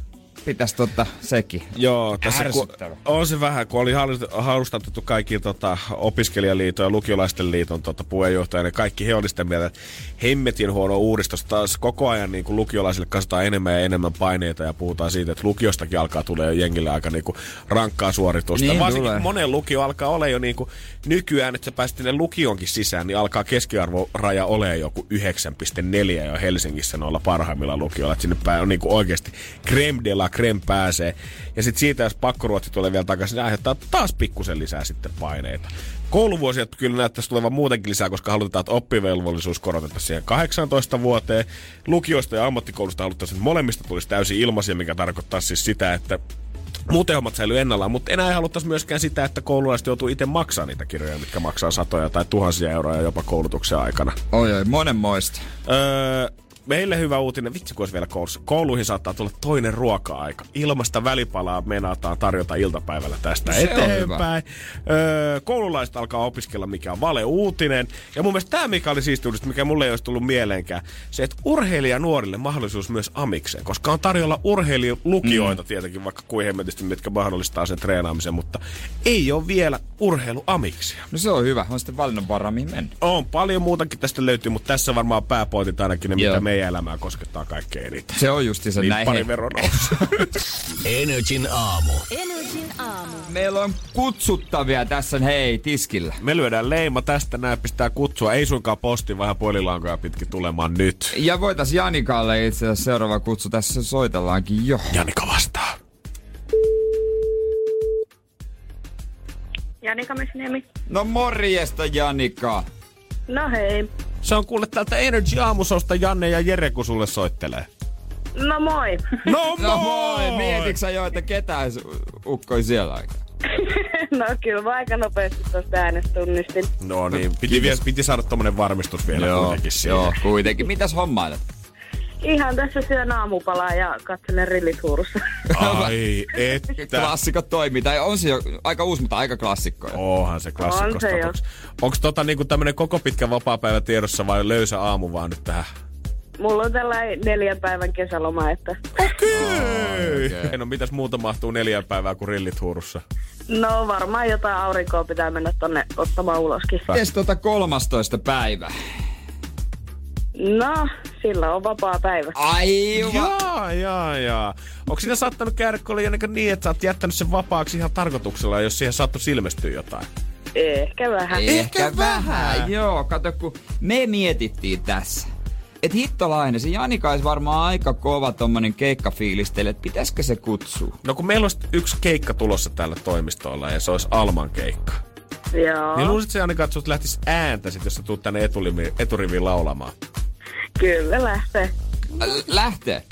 pitäis tota sekin. Joo, tässä ku, on se vähän, kun oli halus- halustatettu kaikki tota, opiskelijaliiton ja lukiolaisten liiton tota, puheenjohtajia, niin kaikki he oli sitä mieltä, että hemmetin huono uudistus. Taas koko ajan niin kuin lukiolaisille kasataan enemmän ja enemmän paineita ja puhutaan siitä, että lukiostakin alkaa tulee jo jengille aika niin kuin, rankkaa suoritusta. Niin Varsinkin tulee. monen lukio alkaa olla jo niin kuin, nykyään, että sä pääset sinne lukionkin sisään, niin alkaa keskiarvoraja olemaan joku 9,4 jo Helsingissä noilla parhaimmilla lukioilla. Että sinne päin on niin kuin oikeasti creme de la creme pääsee. Ja sitten siitä, jos pakkoruotsi tulee vielä takaisin, niin aiheuttaa taas pikkusen lisää sitten paineita. Kouluvuosia kyllä näyttäisi tulevan muutenkin lisää, koska halutaan, että oppivelvollisuus korotetaan siihen 18 vuoteen. Lukioista ja ammattikoulusta haluttaisiin, että molemmista tulisi täysin ilmaisia, mikä tarkoittaa siis sitä, että Muuten hommat säilyy ennallaan, mutta enää ei haluttaisi myöskään sitä, että koululaiset joutuu itse maksamaan niitä kirjoja, mitkä maksaa satoja tai tuhansia euroja jopa koulutuksen aikana. Oi oi, monenmoista. Öö, meille hyvä uutinen, vitsi kun olisi vielä koulussa. Kouluihin saattaa tulla toinen ruoka-aika. Ilmasta välipalaa menataan tarjota iltapäivällä tästä Se eteenpäin. Öö, koululaiset alkaa opiskella, mikä on valeuutinen. Ja mun mielestä tämä, mikä oli siisti uudista, mikä mulle ei olisi tullut mieleenkään, se, että urheilija nuorille mahdollisuus myös amikseen, koska on tarjolla urheilijalukioita mm. tietenkin, vaikka kuin hemmetisti, mitkä mahdollistaa sen treenaamisen, mutta ei ole vielä urheiluamiksia. No se on hyvä, on sitten valinnanvaraa mihin mennä. On paljon muutakin tästä löytyy, mutta tässä varmaan pääpointit ainakin ne, Joo. mitä meidän elämää koskettaa kaikkein eniten. Se on justi se Niin näin. pari nousu. (laughs) Energin aamu. Energin aamu. Meillä on kutsuttavia tässä, hei, tiskillä. Me lyödään leima tästä, näin pistää kutsua. Ei suinkaan posti, vähän puhelinlankoja pitkin tulemaan nyt. Ja voitais Janikalle itse asiassa seuraava kutsu tässä soitellaankin jo. Janika vastaa. Janika Mesniemi. No morjesta Janika. No hei. Se on kuule täältä Energy aamusosta Janne ja Jere, kun sulle soittelee. No moi. No, (laughs) No moi! Mietitkö sä jo, että ketään ukkoi siellä aikaa? (laughs) no kyllä mä aika nopeasti tuosta äänestä tunnistin. No niin, piti, vielä, piti saada tommonen varmistus vielä kuitenkin siihen. joo, kuitenkin. Mitäs hommailet? Ihan tässä syön aamupalaa ja katselen rillisuurussa. Ai, että. Klassikot toimii. Tai on se jo aika uusi, mutta aika klassikkoja. Onhan se klassikko On se jo. Onko tota niinku tämmönen koko pitkä vapaa-päivä tiedossa vai löysä aamu vaan nyt tähän? Mulla on tällainen neljän päivän kesäloma, että Okei. Okay. No mitäs muuta mahtuu neljän päivää kuin rillit huurussa? no varmaan jotain aurinkoa pitää mennä tonne ottamaan uloskin. Mites tota 13. päivä? No, sillä on vapaa päivä. Aivan. Jaa, jaa, jaa. Onko siinä saattanut käydä Kolja, niin, että sä oot jättänyt sen vapaaksi ihan tarkoituksella, jos siihen saattu ilmestyä jotain? Ehkä vähän. Ehkä vähän. Joo, kato kun me mietittiin tässä. Et hittolainen, se Janika olisi varmaan aika kova tommonen keikkafiilistely, että pitäisikö se kutsua? No kun meillä olisi yksi keikka tulossa tällä toimistolla ja se olisi Alman keikka. Joo, Niin luulisit se ainakaan, että sut lähtisi ääntä sit, jos sä tuut tänne eturiviin, eturiviin laulamaan? Kyllä lähtee. Lähtee.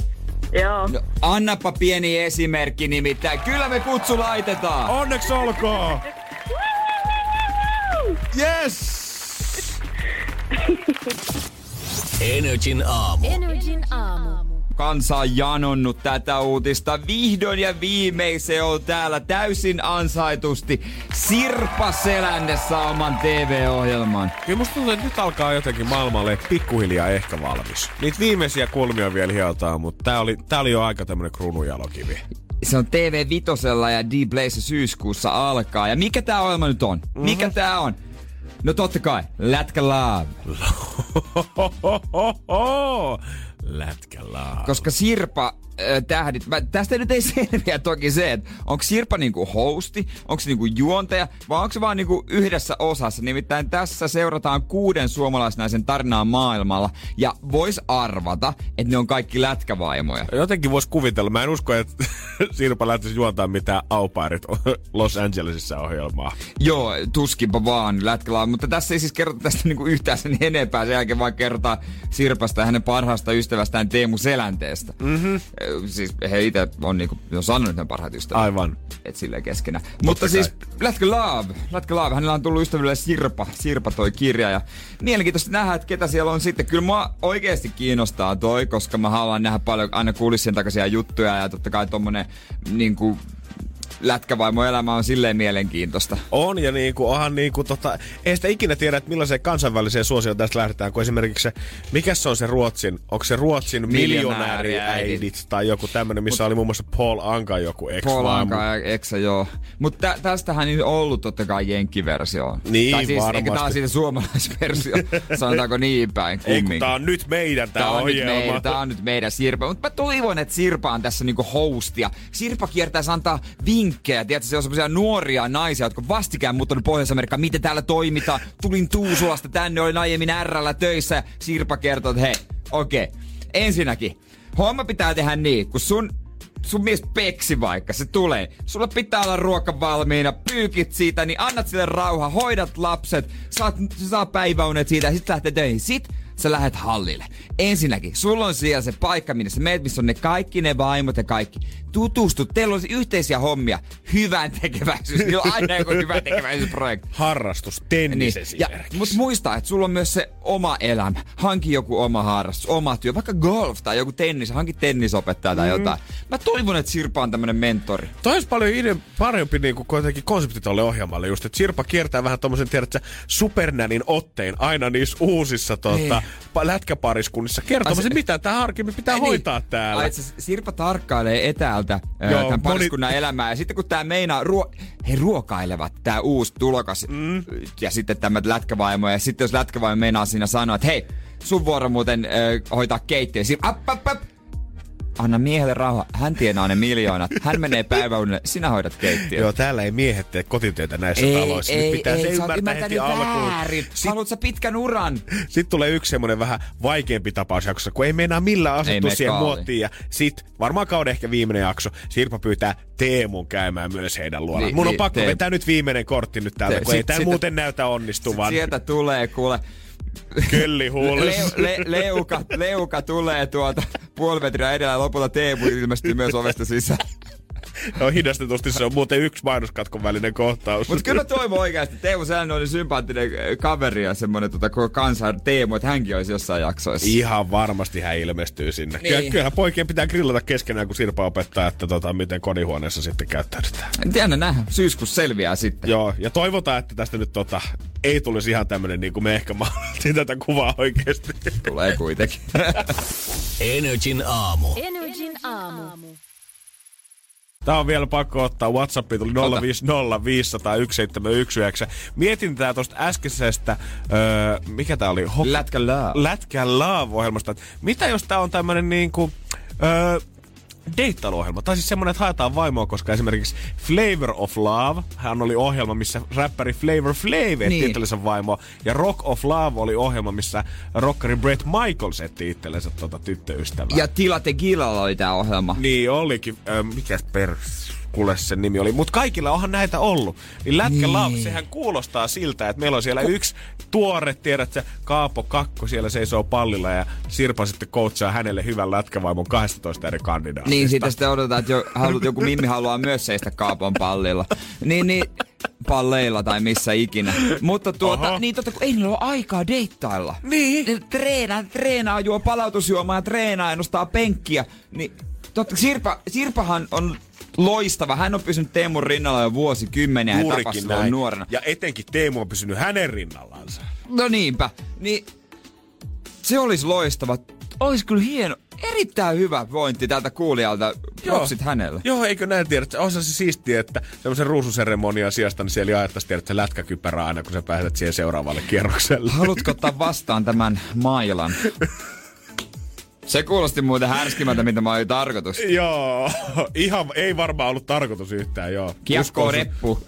Joo. No, annapa pieni esimerkki nimittäin. Kyllä me kutsu laitetaan. Onneksi olkoon! Yes! Energin aamu. Energin aamu. Kansa on janonnut tätä uutista. Vihdoin ja viimein se on täällä täysin ansaitusti. Sirpa Selänne saa oman TV-ohjelman. Kyllä musta tuntuu, että nyt alkaa jotenkin maailmalle pikkuhiljaa ehkä valmis. Niitä viimeisiä kulmia vielä hiotaan, mutta tää oli, tää oli jo aika tämmönen kruununjalokivi. Se on TV Vitosella ja D-Blaze syyskuussa alkaa. Ja mikä tää ohjelma nyt on? Mikä Mhm. tää on? No totta kai, Lätkä Love. (laughs) Lätkälaa. Koska Sirpa tähdit, mä, tästä nyt ei (laughs) selviä toki se, että onko Sirpa niinku hosti, onko se niinku juontaja, vai onko se vaan niinku yhdessä osassa. Nimittäin tässä seurataan kuuden suomalaisnaisen tarinaa maailmalla, ja vois arvata, että ne on kaikki lätkävaimoja. Jotenkin vois kuvitella. Mä en usko, että (laughs) Sirpa lähtisi juontaa mitään aupairit (laughs) Los Angelesissa ohjelmaa. Joo, tuskinpa vaan lätkällä mutta tässä ei siis kerrota tästä niinku yhtään sen enempää. Sen jälkeen vaan kerrotaan Sirpasta ja hänen parhaasta ystävästään Teemu Selänteestä. Mm-hmm. Siis he itse on niinku, on sanonut, ne parhaat ystävät. Aivan. Et silleen keskenään. Mutta kai. siis Lätkö Love, Lätkö Love, hänellä on tullut ystäville Sirpa, Sirpa toi kirja ja mielenkiintoista nähdä, että ketä siellä on sitten. Kyllä mua oikeasti kiinnostaa toi, koska mä haluan nähdä paljon aina kulissien takaisia juttuja ja totta kai tommonen niinku lätkävaimo elämä on silleen mielenkiintoista. On ja niinku, onhan niinku tota, ei sitä ikinä tiedä, että millaiseen kansainväliseen suosioon tästä lähdetään, kun esimerkiksi se, mikä se on se Ruotsin, onko se Ruotsin miljonääriäidit tai joku tämmönen, missä oli muun muassa Paul Anka joku ex Paul Anka ja Eksä, joo. Mutta tä, tästähän ei ollut totta kai jenkkiversio. Niin, tai siis, varmasti. Eikä tää on siitä suomalaisversio, (laughs) sanotaanko niin päin Ei, kumminkin. tää on nyt meidän tää, Tää on, nyt ohjelma. meidän, tää on nyt meidän Sirpa. Mutta mä toivon, että Sirpa on tässä niinku hostia. Sirpa kiertäisi antaa vinkkejä. Tiedätkö, se on semmoisia nuoria naisia, jotka vastikään muuttanut Pohjois-Amerikkaan. Miten täällä toimitaan? Tulin Tuusulasta tänne, olin aiemmin RL töissä. Ja Sirpa kertoo, että hei, okei. Okay. Ensinnäkin, homma pitää tehdä niin, kun sun sun mies peksi vaikka, se tulee. Sulla pitää olla ruoka valmiina, pyykit siitä, niin annat sille rauha, hoidat lapset, saat, saa päiväunet siitä ja sit lähtee töihin. Sit sä lähet hallille. Ensinnäkin, sulla on siellä se paikka, minne sä meet, missä on ne kaikki ne vaimot ja kaikki. Tutustu, teillä on yhteisiä hommia. Hyvän tekeväisyys. Niillä on aina joku hyvän tekeväisyysprojekti. Harrastus, tennis Niin. Mutta muista, että sulla on myös se oma elämä. Hanki joku oma harrastus, oma työ, vaikka golf tai joku tennis, hanki tennisopettaja tai jotain. Mä toivon, että Sirpa on tämmönen mentori. Toi olisi paljon ide- parempi niinku kuitenkin konsepti tolle ohjelmalle just, että Sirpa kiertää vähän tommosen, tiedätkö, supernänin ottein aina niissä uusissa tota, pa- lätkäpariskunnissa kertomassa, se- mitä tää harkimmin pitää Ai hoitaa niin. täällä. Ai, Sirpa tarkkailee etäältä Joo, tämän moni- pariskunnan elämää. Ja sitten kun tää meinaa, ruo- he ruokailevat, tää uusi tulokas. Mm. Ja sitten tämä lätkävaimo. Ja sitten jos lätkävaimo meinaa siinä sanoa, että hei, sun vuoro muuten äh, hoitaa keittiö. Sirpa, app, app, app. Anna miehelle rauha. Hän tienaa ne miljoonat. Hän menee päiväunille. Sinä hoidat keittiö. Joo, täällä ei miehet tee kotitöitä näissä taloissa. Nyt pitää se sä oot ymmärtää heti alkuun. Sit, Haluat sä pitkän uran? sit tulee yksi semmonen vähän vaikeampi tapaus jaksossa, kun ei meinaa millään Ei asettua mene siihen muottiin. Ja sit, varmaan kauden ehkä viimeinen jakso, Sirpa pyytää Teemun käymään myös heidän luona. Niin, Mun on niin, pakko Teemu. vetää nyt viimeinen kortti nyt täältä, kun ei tää muuten näytä onnistuvan. Sieltä tulee, kuule. Kellihuulis. Le, le, leuka, leuka tulee tuolta puoli metriä edellä lopulta Teemu ilmestyy myös ovesta sisään. No hidastetusti se on muuten yksi mainoskatkon välinen kohtaus. Mutta kyllä mä toivon oikeasti, Teemu Säännö oli sympaattinen kaveri ja semmonen tota, kansan Teemu, että hänkin olisi jossain jaksoissa. Ihan varmasti hän ilmestyy sinne. Niin. Niin. Kyllähän poikien pitää grillata keskenään, kun Sirpa opettaa, että tota, miten kodihuoneessa sitten käyttäydytään. Tiedän nähdä, syyskuussa selviää sitten. Joo, ja toivotaan, että tästä nyt tota, ei tulisi ihan tämmönen, niin kuin me ehkä maalattiin tätä kuvaa oikeasti. Tulee kuitenkin. Energin aamu. Energin aamu. Tää on vielä pakko ottaa. WhatsAppi tuli 050 500 1719. Mietin tää tosta äskeisestä, öö, mikä tää oli? Hok- Lätkä love. Lätkän Love-ohjelmasta. Mitä jos tää on tämmönen niinku... Öö, deittailuohjelma. Tai siis semmonen, että haetaan vaimoa, koska esimerkiksi Flavor of Love, hän oli ohjelma, missä räppäri Flavor Flav etti Niin. itsellensä vaimoa. Ja Rock of Love oli ohjelma, missä rockari Brett Michaels etti itsellensä tota tyttöystävää. Ja Tila Tegilalla oli tää ohjelma. Niin olikin. Ö, mikäs per kuule sen nimi oli. Mutta kaikilla onhan näitä ollut. Niin Lätkä Niin. Love, sehän kuulostaa siltä, että meillä on siellä yksi tuore, tiedät sä, Kaapo Kakko siellä seisoo pallilla ja Sirpa sitten coachaa hänelle hyvän lätkävaimon 12 eri kandidaatista. Niin, siitä sitten odotetaan, että jo, halu, joku mimmi haluaa myös seistä kaapon pallilla. Niin, niin, palleilla tai missä ikinä. Mutta tuota, Oho. niin totta, kun ei niillä ole aikaa deittailla. Niin. Ne treenaa, treenaa, juo palautusjuomaa ja treenaa ja nostaa penkkiä. Niin, totta, Sirpa, Sirpahan on loistava. Hän on pysynyt Teemun rinnalla jo vuosikymmeniä Juurikin näin. nuorena. Ja etenkin Teemu on pysynyt hänen rinnallansa. No niinpä. Niin se olisi loistava. Olisi kyllä hieno, erittäin hyvä pointti tältä kuulijalta. Propsit hänelle. Joo, eikö näin tiedä? että Onhan se siistiä, että semmoisen ruususeremonian sijasta niin siellä jaettaisiin tiedät, se lätkäkypärä aina, kun sä pääset siihen seuraavalle kierrokselle. Haluatko ottaa vastaan tämän mailan? (laughs) Se kuulosti muuten härskimältä, mitä mä olin tarkoitus. (laughs) Joo, ihan ei varmaan ollut tarkoitus yhtään, joo. Kiekko reppu. (laughs)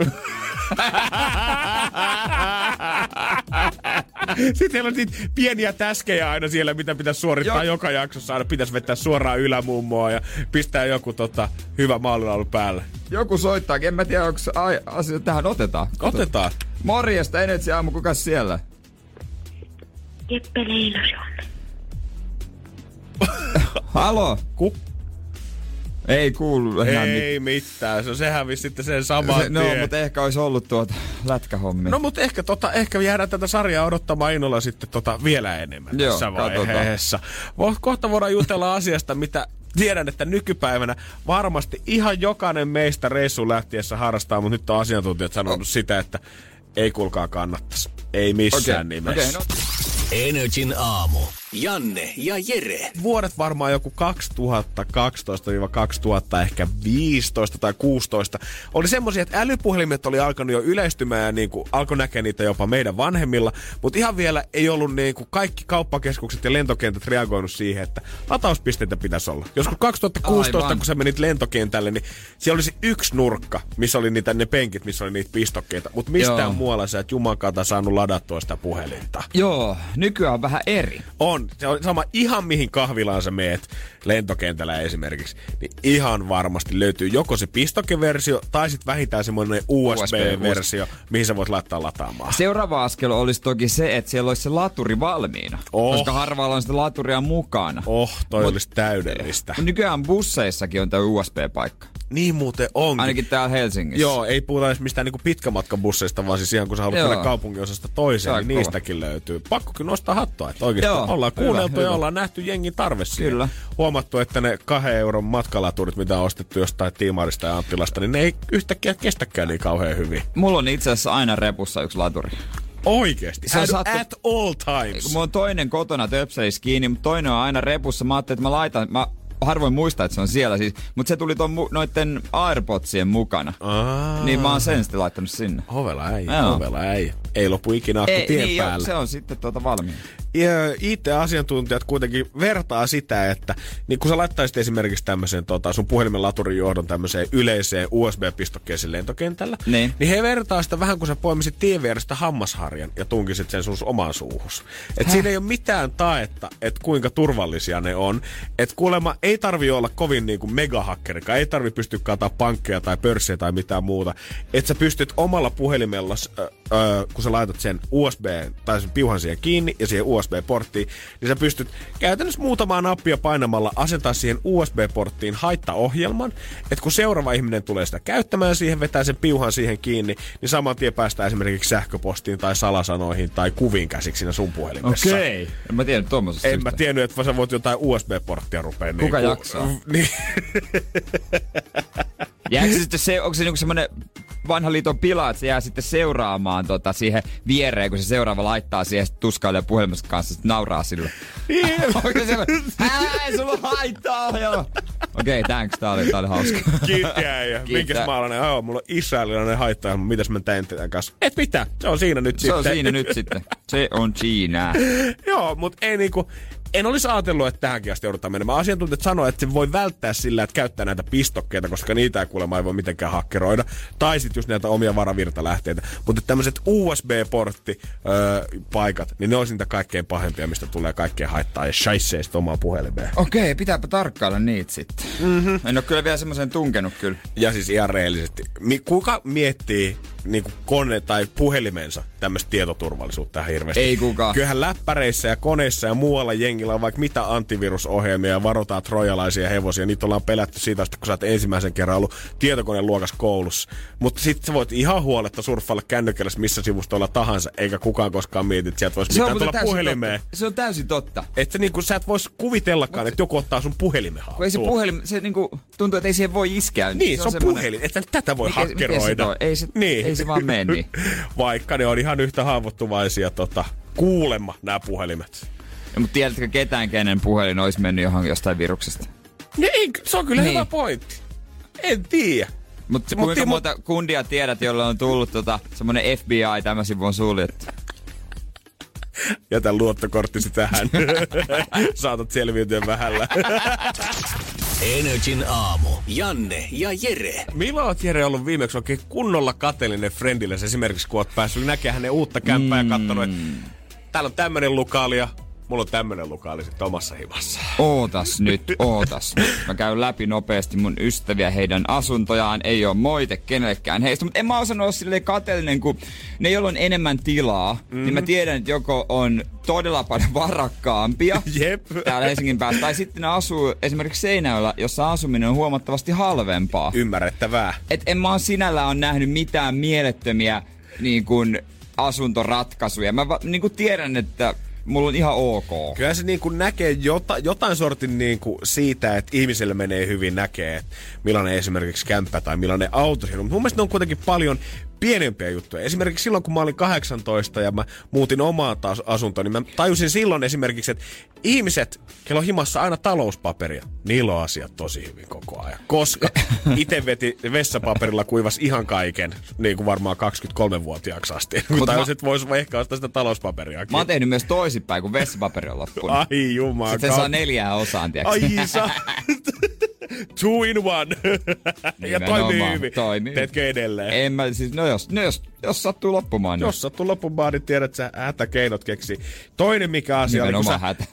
Sitten siellä on niitä pieniä täskejä aina siellä, mitä pitäisi suorittaa Joo. joka jaksossa. Aina pitäisi vetää suoraan ylämummoa ja pistää joku tota, hyvä maalilaulu päälle. Joku soittaa, en mä tiedä, onko ai, asia tähän otetaan. Otetaan. Morjesta, Energy aamu, kukas siellä? Jeppe Leiloson. (laughs) Halo? Ku? Ei kuulu enää mitään. Ei mitään, se on sehän vissi sitten sen saman Se, no, mutta ehkä olisi ollut tuota lätkähommi. No mutta ehkä, tota, ehkä jäädään tätä sarjaa odottamaan innolla sitten tota, vielä enemmän Joo, tässä katsotaan. vaiheessa. Vo- Kohta voidaan jutella (laughs) asiasta, mitä tiedän, että nykypäivänä varmasti ihan jokainen meistä reissu lähtiessä harrastaa, mutta nyt on asiantuntijat sanonut sitä, että ei kuulkaa kannattaisi. Ei missään Okei, nimessä. okei, no. Energin aamu. Janne ja Jere. vuodet varmaan joku 2012-2000, ehkä 15 tai 16, oli semmoisia, että älypuhelimet oli alkanut jo yleistymään ja niin kuin alkoi näkeä niitä jopa meidän vanhemmilla, mutta ihan vielä ei ollut niin kuin kaikki kauppakeskukset ja lentokentät reagoinut siihen, että latauspisteitä pitäisi olla. Joskus 2016, Aivan. kun sä menit lentokentälle, niin siellä oli se yksi nurkka, missä oli niitä ne penkit, missä oli niitä pistokkeita, mutta mistään Joo. muualla sä et jumakata saanut ladattua sitä puhelinta. Joo, nykyään on vähän eri. On. Se on sama ihan mihin kahvilaan sä meet lentokentällä esimerkiksi. Niin ihan varmasti löytyy joko se pistokeversio tai sitten vähintään semmoinen USB-versio, mihin sä voit laittaa lataamaan. Seuraava askel olisi toki se, että siellä olisi se laturi valmiina. Oh. Koska harvalla on sitä laturia mukana. Oh, toi Mut- olisi täydellistä. Nykyään busseissakin on tämä USB-paikka. Niin muuten onkin. Ainakin täällä Helsingissä. Joo, ei puhuta edes mistään niinku pitkämatkabusseista, vaan siis ihan kun sä haluat mennä kaupunginosasta toiseen, Se on niin kova. niistäkin löytyy. Pakko kyllä nostaa hattua, että oikeasti Joo, ollaan hyvä, kuunneltu ja hyvä. ollaan nähty jengin tarve siihen. Kyllä. Huomattu, että ne kahden euron matkalaturit, mitä on ostettu jostain Tiimarista ja Anttilasta, niin ne ei yhtäkkiä kestäkään niin kauhean hyvin. Mulla on itse asiassa aina repussa yksi laturi. Oikeesti. Se on at, all times. Mulla on toinen kotona töpselis kiinni, mutta toinen on aina repussa. Mä ajattelin, että mä laitan, mä harvoin muistan, että se on siellä siis, mutta se tuli ton mu- noitten Airpodsien mukana. Aa, Niin mä oon sen sitten laittanut sinne. Ovela ei, ovela ei. Ei lopu ikinä akku Ei, tien niin, jo, päällä. se on sitten tuota valmiina. Ja IT-asiantuntijat kuitenkin vertaa sitä, että niin kun sä laittaisit esimerkiksi tämmöisen tota, sun puhelimen laturin johdon tämmöiseen yleiseen USB-pistokkeeseen lentokentällä, Niin. niin he vertaa sitä vähän kuin sä poimisit tien vierestä hammasharjan ja tunkisit sen sun omaan suuhus. Et Häh? siinä ei ole mitään taetta, että kuinka turvallisia ne on. Et kuulemma ei tarvi olla kovin niinku megahakkerikaan, ei tarvi pystyä kaataa pankkeja tai pörssiä tai mitään muuta. Että sä pystyt omalla puhelimella, äh, äh, kun sä laitat sen USB, tai sen piuhan siihen kiinni ja siihen USB-porttiin, niin sä pystyt käytännössä muutamaa nappia painamalla asentaa siihen USB-porttiin haittaohjelman, että kun seuraava ihminen tulee sitä käyttämään siihen, vetää sen piuhan siihen kiinni, niin saman tien päästään esimerkiksi sähköpostiin tai salasanoihin tai kuviin käsiksi siinä sun puhelimessa. Okei. En mä tiedä tuommoisesta En mä tiennyt, että sä voit jotain USB-porttia rupea Kuka niinku- jaksaa? (laughs) Niin. Jääkö se sitten se, onko se niinku semmonen vanha liiton pila, että se jää sitten seuraamaan tota siihen viereen, kun se seuraava laittaa siihen tuskailee puhelimessa kanssa, sit nauraa sille. Onko se hää, sulla on haittaa ohjelma. Okei, okay, thanks, tää oli, tää oli hauska. Kiitti äijä. Minkäs maalainen? Joo, mulla on israelilainen haitta mitäs mä teen tätä kanssa? Et mitä, se on siinä nyt Se sitten. on siinä nyt sitten. Se on siinä. (laughs) Joo, mutta ei niinku, en olisi ajatellut, että tähänkin asti joudutaan menemään. Asiantuntijat sanoo, että se voi välttää sillä, että käyttää näitä pistokkeita, koska niitä ei kuulemma ei voi mitenkään hakkeroida. Tai sitten just näitä omia varavirtalähteitä. Mutta tämmöiset USB-portti-paikat, niin ne on niitä kaikkein pahempia, mistä tulee kaikkea haittaa ja shaisseista omaan puhelimeen. Okei, pitääpä tarkkailla niitä sitten. Mm-hmm. En ole kyllä vielä semmoisen tunkenut kyllä. Ja siis ihan reellisesti. Mi- kuka miettii niin kone tai puhelimensa tämmöistä tietoturvallisuutta hirveästi? Ei kukaan. Kyllähän läppäreissä ja koneissa ja muualla jengillä on vaikka mitä antivirusohjelmia ja varotaan trojalaisia hevosia. Niitä ollaan pelätty siitä, asti, kun sä oot ensimmäisen kerran ollut tietokoneen luokas koulussa. Mutta sitten sä voit ihan huoletta surffailla kännykällä missä sivustoilla tahansa, eikä kukaan koskaan mieti, että sieltä voisi mitään tulla puhelimeen. Totta. Se on täysin totta. Että niinku, sä et vois kuvitellakaan, että joku ottaa sun puhelimen Kun ei se haltuun. puhelin, se niinku, tuntuu, että ei siihen voi iskeä. Niin, se on, semmonen- puhelin. Että tätä voi Mikä- se hakkeroida. toi? Ei se- ei se vaan mene niin. (laughs) Vaikka ne on ihan yhtä haavoittuvaisia tota, kuulemma nämä puhelimet. Ja, mutta tiedätkö ketään, kenen puhelin olisi mennyt johon jostain viruksesta? Ei, se on kyllä Niin. hyvä pointti. En tiedä. Mutta Mut- kuinka mut- monta kundia tiedät, jolle on tullut tota, semmonen FBI, tämä sivu on suljettu? Jätä luottokorttisi tähän. (laughs) Saatat selviytyä vähällä. Energin aamu. Janne ja Jere. Milloin oot Jere ollut viimeksi oikein kunnolla kateellinen friendille esimerkiksi, kun oot päässyt näkemään hänen uutta kämppää mm. ja katsonut, että täällä on tämmönen lukaali ja mulla on tämmönen lukaali sitten omassa himassa. Ootas nyt, ootas nyt. Mä käyn läpi nopeasti mun ystäviä, heidän asuntojaan. Ei ole moite kenellekään heistä, mutta en mä osannut olla silleen kateellinen, kun ne, joilla on enemmän tilaa, mm. niin mä tiedän, että joko on todella paljon varakkaampia (laughs) Jep. täällä Helsingin päässä, tai sitten ne asuu esimerkiksi Seinäjoella, jossa asuminen on huomattavasti halvempaa. Ymmärrettävää. Et en mä oon sinällään on nähnyt mitään mielettömiä niin kuin, asuntoratkaisuja. Mä va, niin kuin tiedän, että mulla on ihan ok. Kyllä se niin kuin näkee jota, jotain sortin niin kuin siitä, että ihmiselle menee hyvin näkee, että millainen esimerkiksi kämppä tai millainen auto siinä on. Mutta mun mielestä ne on kuitenkin paljon pienempiä juttuja. Esimerkiksi silloin, kun mä olin 18 ja mä muutin omaan taas asuntoon, niin mä tajusin silloin esimerkiksi, että ihmiset, kello on himassa aina talouspaperia, niillä on asiat tosi hyvin koko ajan. Koska itse veti vessapaperilla kuivas ihan kaiken, niin kuin varmaan 23-vuotiaaksi asti. Kun Mut tajusin, että voisi ehkä ostaa sitä talouspaperiakin. Mä oon tehnyt myös toisinpäin, kun vessapaperi on loppunut. Ai jumala. Sitten se saa neljää osaan, tiiäks? Ai sa... (laughs) Two in one. (laughs) ja toimii hyvin. toimii. Teetkö edelleen? En mä siis, no jos, no jos, jos sattuu loppumaan, niin Jos sattuu loppumaan, niin tiedät, että sä hätäkeinot keksi. Toinen mikä asia oli, kun sä... hätä.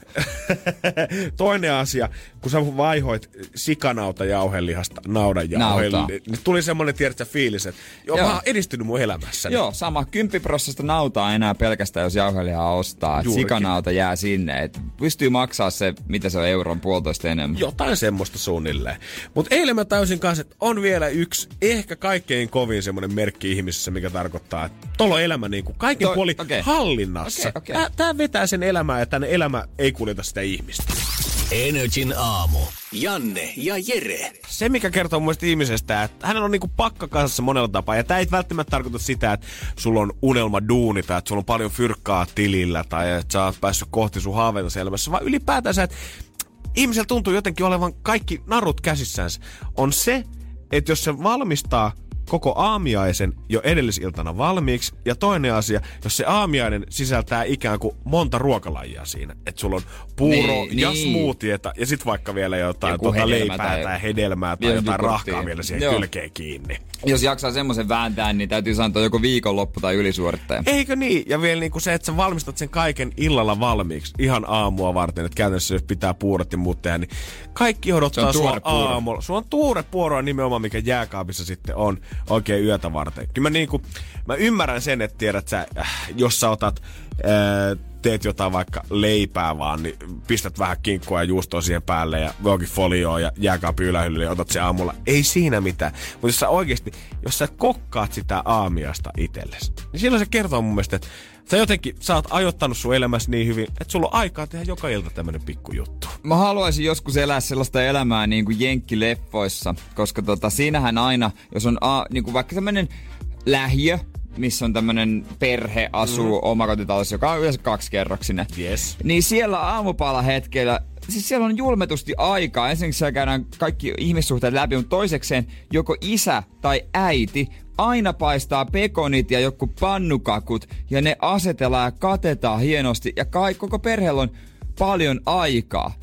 (laughs) Toinen asia, kun sä vaihoit sikanauta jauhelihasta naudan jauhelle, Nautaa. niin niin tuli semmoinen, tiedätkö sä, fiilis, että joo, Joo. mä oon edistynyt mun elämässäni. Joo, sama. Kymppiprossasta nautaa enää pelkästään, jos jauhelihaa ostaa. Et Juurikin. Sikanauta jää sinne. Et pystyy maksaa se, mitä se on euron puolitoista enemmän. Jotain semmoista suunnilleen. Mutta eilen mä tajusin kanssa, että on vielä yksi, ehkä kaikkein kovin semmoinen merkki ihmisessä, mikä tarkoittaa, että tuolla on elämä niin kuin kaikin Toi- puoli okei. hallinnassa. Okei. Tää, tää vetää sen elämää ja tänne elämä ei kuljeta sitä ihmistä. Energin aamu. Janne ja Jere. Se, mikä kertoo mun mielestä ihmisestä, että hänellä on niinku pakka kanssa monella tapaa. Ja tämä ei välttämättä tarkoita sitä, että sulla on unelma duuni tai että sulla on paljon fyrkkaa tilillä tai että sä oot päässyt kohti sun haaveita elämässä, vaan ylipäätänsä, että ihmisellä tuntuu jotenkin olevan kaikki narut käsissänsä. On se, että jos se valmistaa koko aamiaisen jo edellisiltana valmiiksi. Ja toinen asia, jos se aamiainen sisältää ikään kuin monta ruokalajia siinä. Että sulla on puuro Niin, ja niin. smoothieta ja sitten vaikka vielä jotain Joku tuota leipää tai, tai- hedelmää tai jotain rahkaa vielä siihen Joo. kylkeen kiinni. Jos jaksaa semmoisen vääntää, niin täytyy sanoa joko viikonloppu tai ylisuorittaja. Eikö niin? Ja vielä niinku se, että sä valmistat sen kaiken illalla valmiiksi ihan aamua varten, että käytännössä jos pitää puurot ja muut tehdä, niin kaikki odottaa sua aamulla. Sulla on tuore puuroa nimenomaan, mikä jääkaapissa sitten on. Oikein yötä varten. Kyllä mä, niinku, mä ymmärrän sen, että tiedät sä, äh, jos sä otat, ää, teet jotain vaikka leipää vaan, niin pistät vähän kinkkua ja juustoa siihen päälle ja voikin folioa ja jääkaapi ylähyllylle ja otat se aamulla. Ei siinä mitään. Mutta jos sä oikeasti, jos sä kokkaat sitä aamiasta itsellesi, niin silloin se kertoo mun mielestä, että sä jotenkin, sä oot ajoittanut sun elämässä niin hyvin, että sulla on aikaa tehdä joka ilta tämmönen pikkujuttu. Mä haluaisin joskus elää sellaista elämää niin kuin jenkkileffoissa, koska tota, siinähän aina, jos on a, niin kuin vaikka tämmönen lähiö, missä on tämmönen perhe asuu mm. omakotitalossa, joka on yleensä kaksikerroksinen. Yes. Niin siellä aamupala hetkellä, siis siellä on julmetusti aikaa. Ensinnäkin siellä käydään kaikki ihmissuhteet läpi, mutta toisekseen joko isä tai äiti aina paistaa pekonit ja joku pannukakut ja ne asetellaan ja katetaan hienosti ja kai, koko perheellä on paljon aikaa.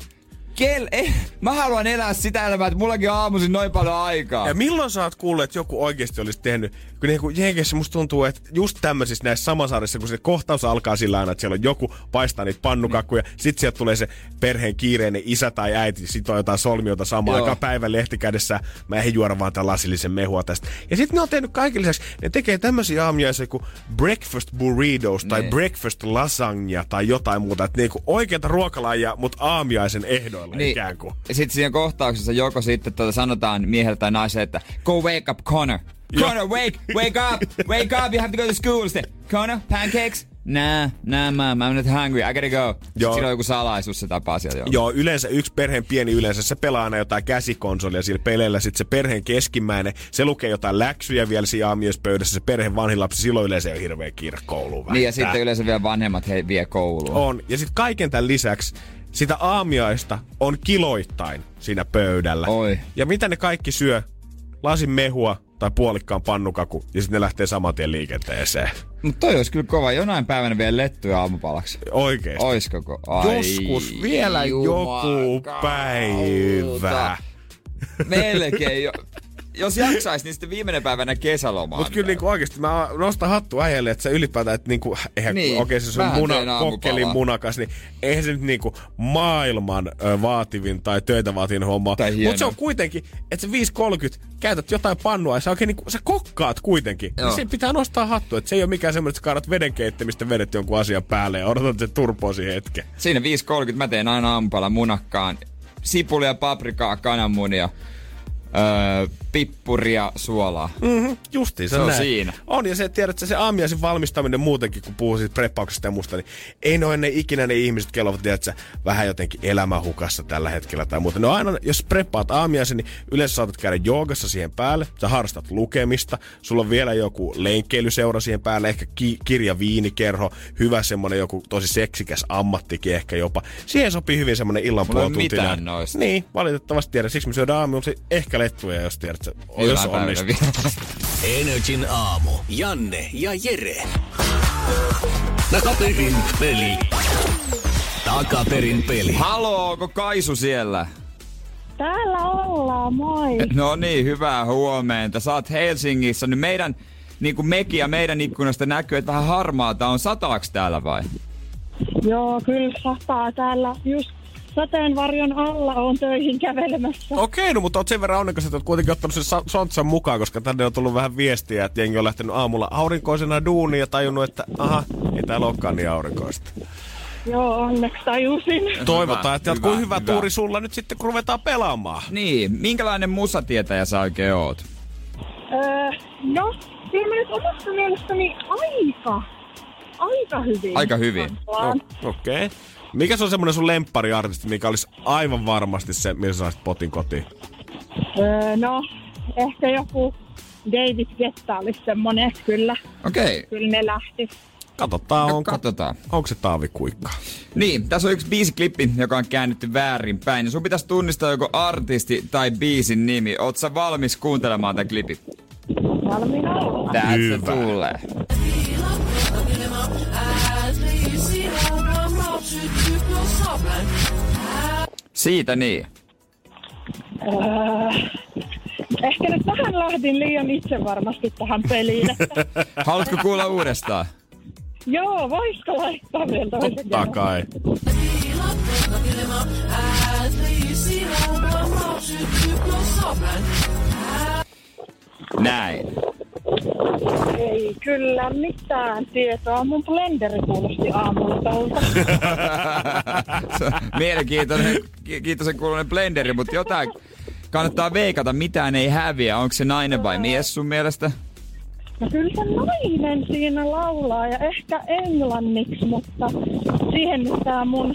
Kel, eh, mä haluan elää sitä elämää, että mullakin on aamuisin noin paljon aikaa. Ja milloin sä oot kuullut, että joku oikeasti olisi tehnyt, kun niinku Jenkeissä musta tuntuu, että just tämmöisissä näissä samasarissa, kun se kohtaus alkaa sillä aina, että siellä on joku paistaa niitä pannukakkuja, mm. sit sieltä tulee se perheen kiireinen isä tai äiti, sit on jotain solmiota samaan Joo. aikaan päivän lehti kädessä, mä ehdin juoda vaan tämän lasillisen mehua tästä. Ja sitten ne on tehnyt kaiken lisäksi, ne tekee tämmöisiä aamiaisia kuin breakfast burritos tai Niin. breakfast lasagna tai jotain muuta, että niinku oikeita ruokalajia, mutta aamiaisen ehdoilla niin. ikään kuin. Ja sitten siinä kohtauksessa joko sitten tuota sanotaan miehelle tai naiselle, että go wake up Connor. Connor, wake, wake up, wake up, you have to go to school. Sitten, Connor, pancakes? Nah, nah, mä, mä nyt hungry, I gotta go. Sitten Joo. siinä on joku salaisuus, se tapaa sieltä. Joo. Joo, yleensä yksi perheen pieni yleensä, se pelaa aina jotain käsikonsolia sillä peleillä. Sitten se perheen keskimmäinen, se lukee jotain läksyjä vielä siinä aamiaispöydässä. Se perheen vanhin lapsi, silloin yleensä ole hirveä kiire kouluun Niin ja sitten yleensä vielä vanhemmat he vie kouluun. On. Ja sitten kaiken tämän lisäksi sitä aamiaista on kiloittain siinä pöydällä. Oi. Ja mitä ne kaikki syö? Lasin mehua tai puolikkaan pannukaku ja sitten ne lähtee saman tien liikenteeseen. Mutta toi olisi kyllä kova. Jonain päivänä vielä lettuja aamupalaksi. Oikeesti. Oisko ko? Ai, Joskus vielä joku päivä. Melkein jo. Jos jaksais, niin sitten viimeinen päivänä kesälomaa. Mutta kyllä niinku oikeesti mä nostan hattu äijälle, että sä ylipäätään, että niinku, eihän Niin, oikein se sun muna, kokkelin munakas, niin eihän se nyt niinku maailman ö, vaativin tai töitä vaativin homma. Mutta se on kuitenkin, että se 5.30 käytät jotain pannua ja sä oikein niinku, sä kokkaat kuitenkin. Joo. Niin se pitää nostaa hattu, että se ei ole mikään semmoinen, että sä kaadat veden keittämistä vedet jonkun asian päälle ja odotat, että se turpoo siihen hetken. Siinä 5.30 mä teen aina aamupala munakkaan. Sipulia, paprikaa, kananmunia, öö, pippuria, suolaa. Mm-hmm, justiin se, Se on näin. siinä. On, ja se, tiedät, sä, se aamiaisen valmistaminen muutenkin, kun puhuu siitä preppauksesta ja musta, niin ei ole ne ikinä ne ihmiset, kello ovat, tiedät, sä, vähän jotenkin elämähukassa tällä hetkellä tai muuta. No aina, jos preppaat aamiaisen, niin yleensä saatat käydä joogassa siihen päälle, sä harrastat lukemista, sulla on vielä joku lenkkeilyseura siihen päälle, ehkä ki- kirja, viinikerho, hyvä semmonen joku tosi seksikäs ammattikin ehkä jopa. Siihen sopii hyvin semmonen illan mitään noista. Niin, valitettavasti tiedän. Siksi me syödään aamulla ehkä lettuja, jos tiedät, jos onnistuu. Energin aamu. Janne ja Jere. Takaperin peli. Takaperin peli. Haloo, onko Kaisu siellä? Täällä ollaan, moi. No niin, hyvää huomenta. Sä oot Helsingissä. Nyt meidän, niin kuin mekin ja meidän ikkunasta näkyy, että vähän harmaata on. Sataaks täällä vai? Joo, kyllä sataa täällä. Just sateenvarjon alla on töihin kävelemässä. Okei, no mutta oot sen verran onnekas, että oot kuitenkin ottanut sen sa- sontsan mukaan, koska tänne on tullut vähän viestiä, että jengi on lähtenyt aamulla aurinkoisena duuniin ja tajunnut, että aha, ei täällä olekaan niin aurinkoista. Joo, onneksi tajusin. Toivotaan, että hyvä, hyvä, hyvä, hyvä tuuri sulla nyt sitten, kun ruvetaan pelaamaan. Niin, minkälainen musatietäjä sä oikein oot? Öö, no, kyllä mä nyt omasta mielestäni aika, aika hyvin. Aika hyvin. No, Okei. Okay. Mikä se on semmonen sun lemppariartisti, mikä olisi aivan varmasti se, millä sä saisit potin kotiin? Öö, no, ehkä joku David Getta olisi semmonen, kyllä, Okei, kyllä ne lähti. Katsotaan, no, onko, katsotaan. onko se Taavi Kuikka. Niin, tässä on yksi biisiklippi, joka on käännetty väärin päin. Ja sun pitäisi tunnistaa joko artisti tai biisin nimi. Oot sä valmis kuuntelemaan tämän klipin? Valmiina. Täältä se Hyvä. tulee. Siitä niin. Öö, ehkä nyt vähän lähdin liian itse varmasti tähän peliin. Että, (laughs) Haluatko kuulla uudestaan? joo, voisiko laittaa vielä toisen Totta kerran? kai. Näin. Ei kyllä mitään tietoa. Mun blenderi kuulosti on (laughs) Mielenkiintoinen, ki- kiitosen kuulunen blenderi, mutta jotain kannattaa veikata, mitään ei häviä. Onko se nainen vai mies sun mielestä? No kyllä se nainen siinä laulaa ja ehkä englanniksi, mutta siihen nyt tää mun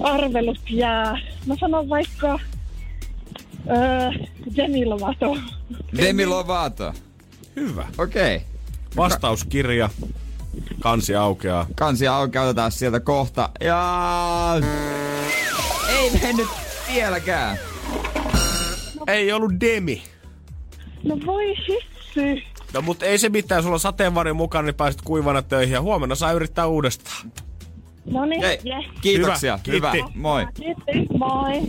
arvelut jää. Mä sanon vaikka öö, Demi Lovato. Demi Lovato. Hyvä. Okei. Okay. Vastauskirja. Kansi aukeaa. Kansi auki, otetaan sieltä kohta. Ja... Ei mennyt vieläkään. Ei ollut Demi. No voi hitsi. No mutta ei se mitään, sulla on sateenvarjo mukana, niin pääset kuivana töihin ja huomenna saa yrittää uudestaan. No niin, yes. kiitoksia. Hyvä, Hyvä. kiitti. Moi. Kiitos, moi.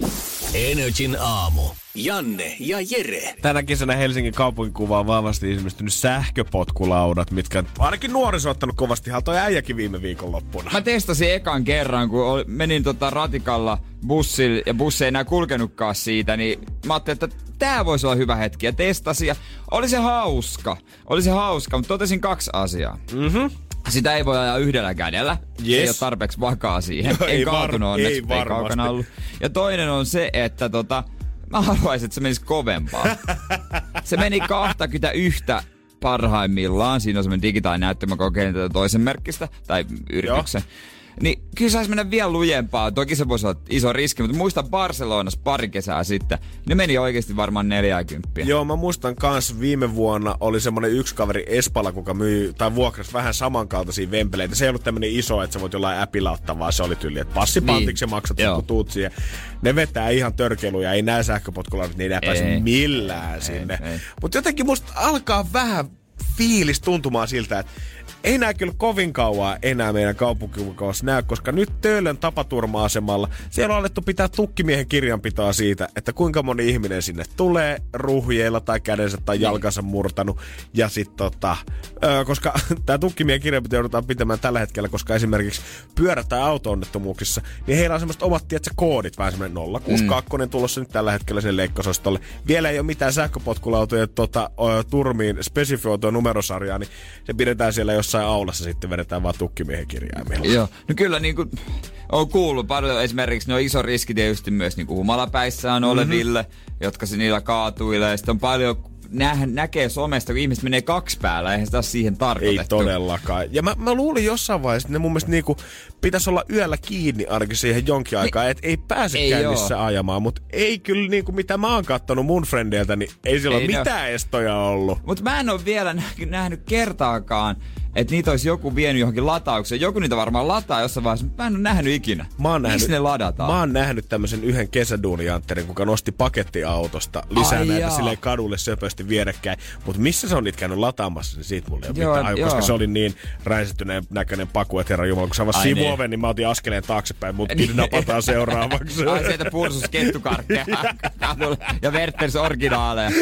Energin aamu. Janne ja Jere. Tänä kesänä Helsingin kaupunkikuva on vahvasti ilmestynyt sähköpotkulaudat, mitkä ainakin nuoriso on ottanut kovasti haltuun ja äijäkin viime viikonloppuna. Mä testasin ekan kerran, kun menin tota ratikalla bussilla ja bussi ei enää kulkenutkaan siitä, niin mä ajattelin, että tää voisi olla hyvä hetki ja testasin ja oli se hauska. Oli se hauska, mutta totesin kaksi asiaa. Mhm. Sitä ei voi ajaa yhdellä kädellä. Se ei Yes. ole tarpeeksi vakaa siihen. Joo, en ei kaatunut var- onneksi, ei ei kaukana ollut. Ja toinen on se, että tota, mä haluaisin, että se menisi kovempaa. se meni 21 parhaimmillaan. Siinä on semmoinen digitaalinen näyttö, mä kokeilin tätä toisen merkkistä, tai yrityksen. Niin kyllä saisi mennä vielä lujempaa. Toki se voisi olla iso riski, mutta muistan Barcelonassa pari kesää sitten. Ne meni oikeasti varmaan 40. Joo, mä muistan kans viime vuonna oli semmonen yksi kaveri Espala, kuka myi tai vuokras vähän samankaltaisia vempeleitä. Se ei ollut tämmönen iso, että sä voit jollain appilla ottaa, vaan se oli tyyli, että passi pantiksi Niin. ja maksat kun tuut siihen. Ne vetää ihan törkeluja, ei näe sähköpotkulla, niitä ei pääse Ei. millään sinne. ei. Mutta jotenkin musta alkaa vähän fiilis tuntumaan siltä, että ei nää kyllä kovin kauan enää meidän kaupunkikuvaus näy, koska nyt Töölön tapaturma-asemalla siellä on alettu pitää tukkimiehen kirjanpitoa siitä, että kuinka moni ihminen sinne tulee ruhjeilla tai kädensä tai jalkansa murtanut. Ja sit tota, koska (laughs) tämä tukkimiehen kirjanpito joudutaan pitämään tällä hetkellä, koska esimerkiksi pyörä- tai auto-onnettomuuksissa, niin heillä on semmoista omat, tiedätkö, koodit, vähän semmoinen 062 mm. tulossa nyt tällä hetkellä sen leikkosostolle. Vielä ei ole mitään sähköpotkulautojen tota, ö, turmiin spesifioitua numerosarjaa, niin se pidetään siellä jossain aulassa sitten vedetään vaan tukkimiehen kirjaimella. Joo, no kyllä niin kuin, on kuullut paljon esimerkiksi, ne on iso riski tietysti myös niin kuin humalapäissään oleville, mm-hmm. jotka se niillä kaatuilee. Sitten on paljon, nä, näkee somesta, kun ihmiset menee kaksi päällä, eihän sitä ole siihen Ei tarkoitettu. todellakaan. Ja mä, mä luulin jossain vaiheessa, että ne mun mielestä niinku pitäisi olla yöllä kiinni ainakin siihen jonkin aikaa, että ei pääse. Ei kännissä oo. ajamaan. Mutta ei kyllä niinku mitä mä oon kattonut mun frendeiltä, niin ei sillä Ei ole mitään estoja ollut. Mutta mä en ole vielä nähnyt kertaakaan, että niitä olisi joku vienyt johonkin lataukseen. Joku niitä varmaan lataa jossain vaiheessa, mutta mä en ole nähnyt ikinä. Mä oon nähnyt, ne ladataan? Mä oon nähnyt tämmöisen yhden kesäduunijantterin, kuka nosti pakettiautosta lisää Ai näitä jaa. silleen kadulle söpösti vierekkäin. Mutta missä se on niitä käynyt lataamassa, niin siitä mulle ei ole Joo, mitään. Ai, Koska se oli niin räisettyneen näköinen paku, että herra Jumala, kun se avasi sivuoven, niin. niin mä otin askeleen taaksepäin, mutta Niin. napataan (laughs) seuraavaksi. Ai sieltä pursus kettukarkkeja (laughs) ja Werthers originaaleja. (laughs)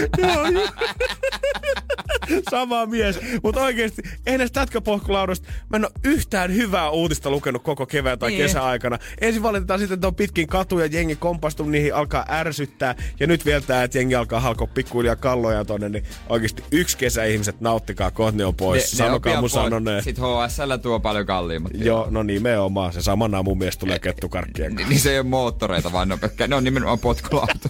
Sama mies. Mutta oikeesti, ei näistä tätkäpohkulaudasta, mä en ole yhtään hyvää uutista lukenut koko kevään tai Niin. kesäaikana. Ensin valitetaan sitten, että on pitkin katuja, jengi kompastunut niihin, alkaa ärsyttää. Ja nyt vielä tää, että jengi alkaa halkoa pikkuhiljaa kalloja tonne, niin oikeesti yksi kesä ihmiset, nauttikaa, kohta ne on pois. Sanokaa mun sanoneen. Sitten HSL tuo paljon kalliimmat. Joo, no nimenomaan. Se samana mun mielestä tulee kettukarkkien Ni- kanssa. Niin se ei ole moottoreita, vaan ne on, pelkkä, ne on nimenomaan potkulauto.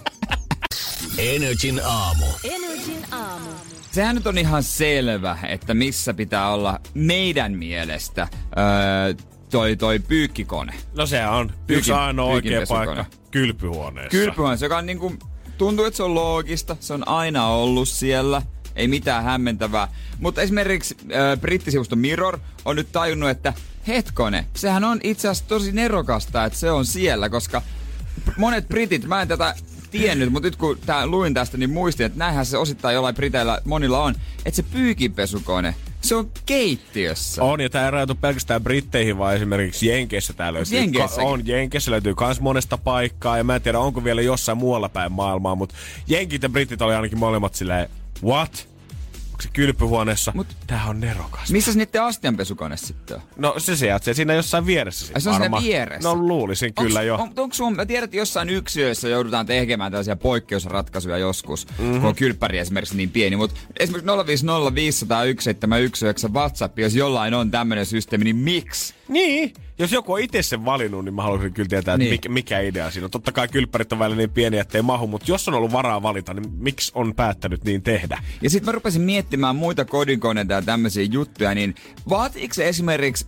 Energin aamu. Energin aamu. Sehän nyt on ihan selvä, että missä pitää olla meidän mielestä öö, toi, toi pyykkikone. No se on yksi Pyykin- ainoa oikea paikka kylpyhuoneessa. Kylpyhuone, joka on niinku, tuntuu, että se on loogista. Se on aina ollut siellä. Ei mitään hämmentävää. Mutta esimerkiksi äh, brittisivusto Mirror on nyt tajunnut, että hetkone, sehän on itse asiassa tosi nerokasta, että se on siellä, koska monet britit, mä en tätä tiennyt, mutta nyt kun tää, luin tästä, niin muistin, että näinhän se osittain jollain briteillä monilla on, että se pyykinpesukone, se on keittiössä. On, ja tämä ei rajoitu pelkästään Britteihin, vaan esimerkiksi Jenkeissä tää löytyy. Jenkeissäkin? on, Jenkeissä löytyy kans monesta paikkaa, ja mä en tiedä, onko vielä jossain muualla päin maailmaa, mutta Jenkit ja Britit oli ainakin molemmat silleen, what? Se kylpyhuoneessa. Mut- tää on nerokas. Missä niiden astianpesukone sitten on? No se sijaitsee siinä jossain vieressä. sit Ai, se on siinä vieressä? No luulisin kyllä onks, jo. On, onko sun, mä tiedän, että jossain yksiöissä joudutaan tekemään tällaisia poikkeusratkaisuja joskus, mm-hmm. kun on kylppäri esimerkiksi niin pieni, mutta esimerkiksi 050501719 WhatsApp, jos jollain on tämmöinen systeemi, niin miksi? Niin. Jos joku on itse sen valinnut, niin mä haluaisin kyllä tietää, että Niin. mikä, mikä idea siinä on. Totta kai kylppärit on välillä niin pieniä, ettei mahu, mutta jos on ollut varaa valita, niin miksi on päättänyt niin tehdä? Ja sitten mä rupesin miettimään muita kodinkoneita ja tämmöisiä juttuja, niin vaatiiko se esimerkiksi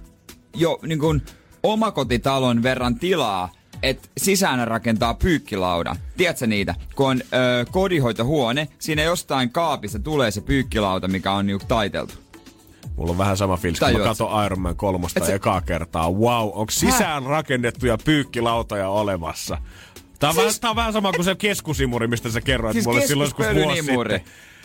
jo niin kuin omakotitalon verran tilaa, että sisään rakentaa pyykkilaudan. Tiedätkö niitä? Kun on ö, kodinhoitohuone, siinä jostain kaapista tulee se pyykkilauta, mikä on niinku taiteltu. Mulla on vähän sama fiilis, kun mä katson Iron Man kolmosta Et se- ekaa kertaa. Wow, onko sisään rakennettuja pyykkilautoja olemassa? Tää on, Siis- vähän, tää on vähän sama kuin se keskusimuri, mistä sä kerroit Siis mulle silloin joskus vuosi sitten.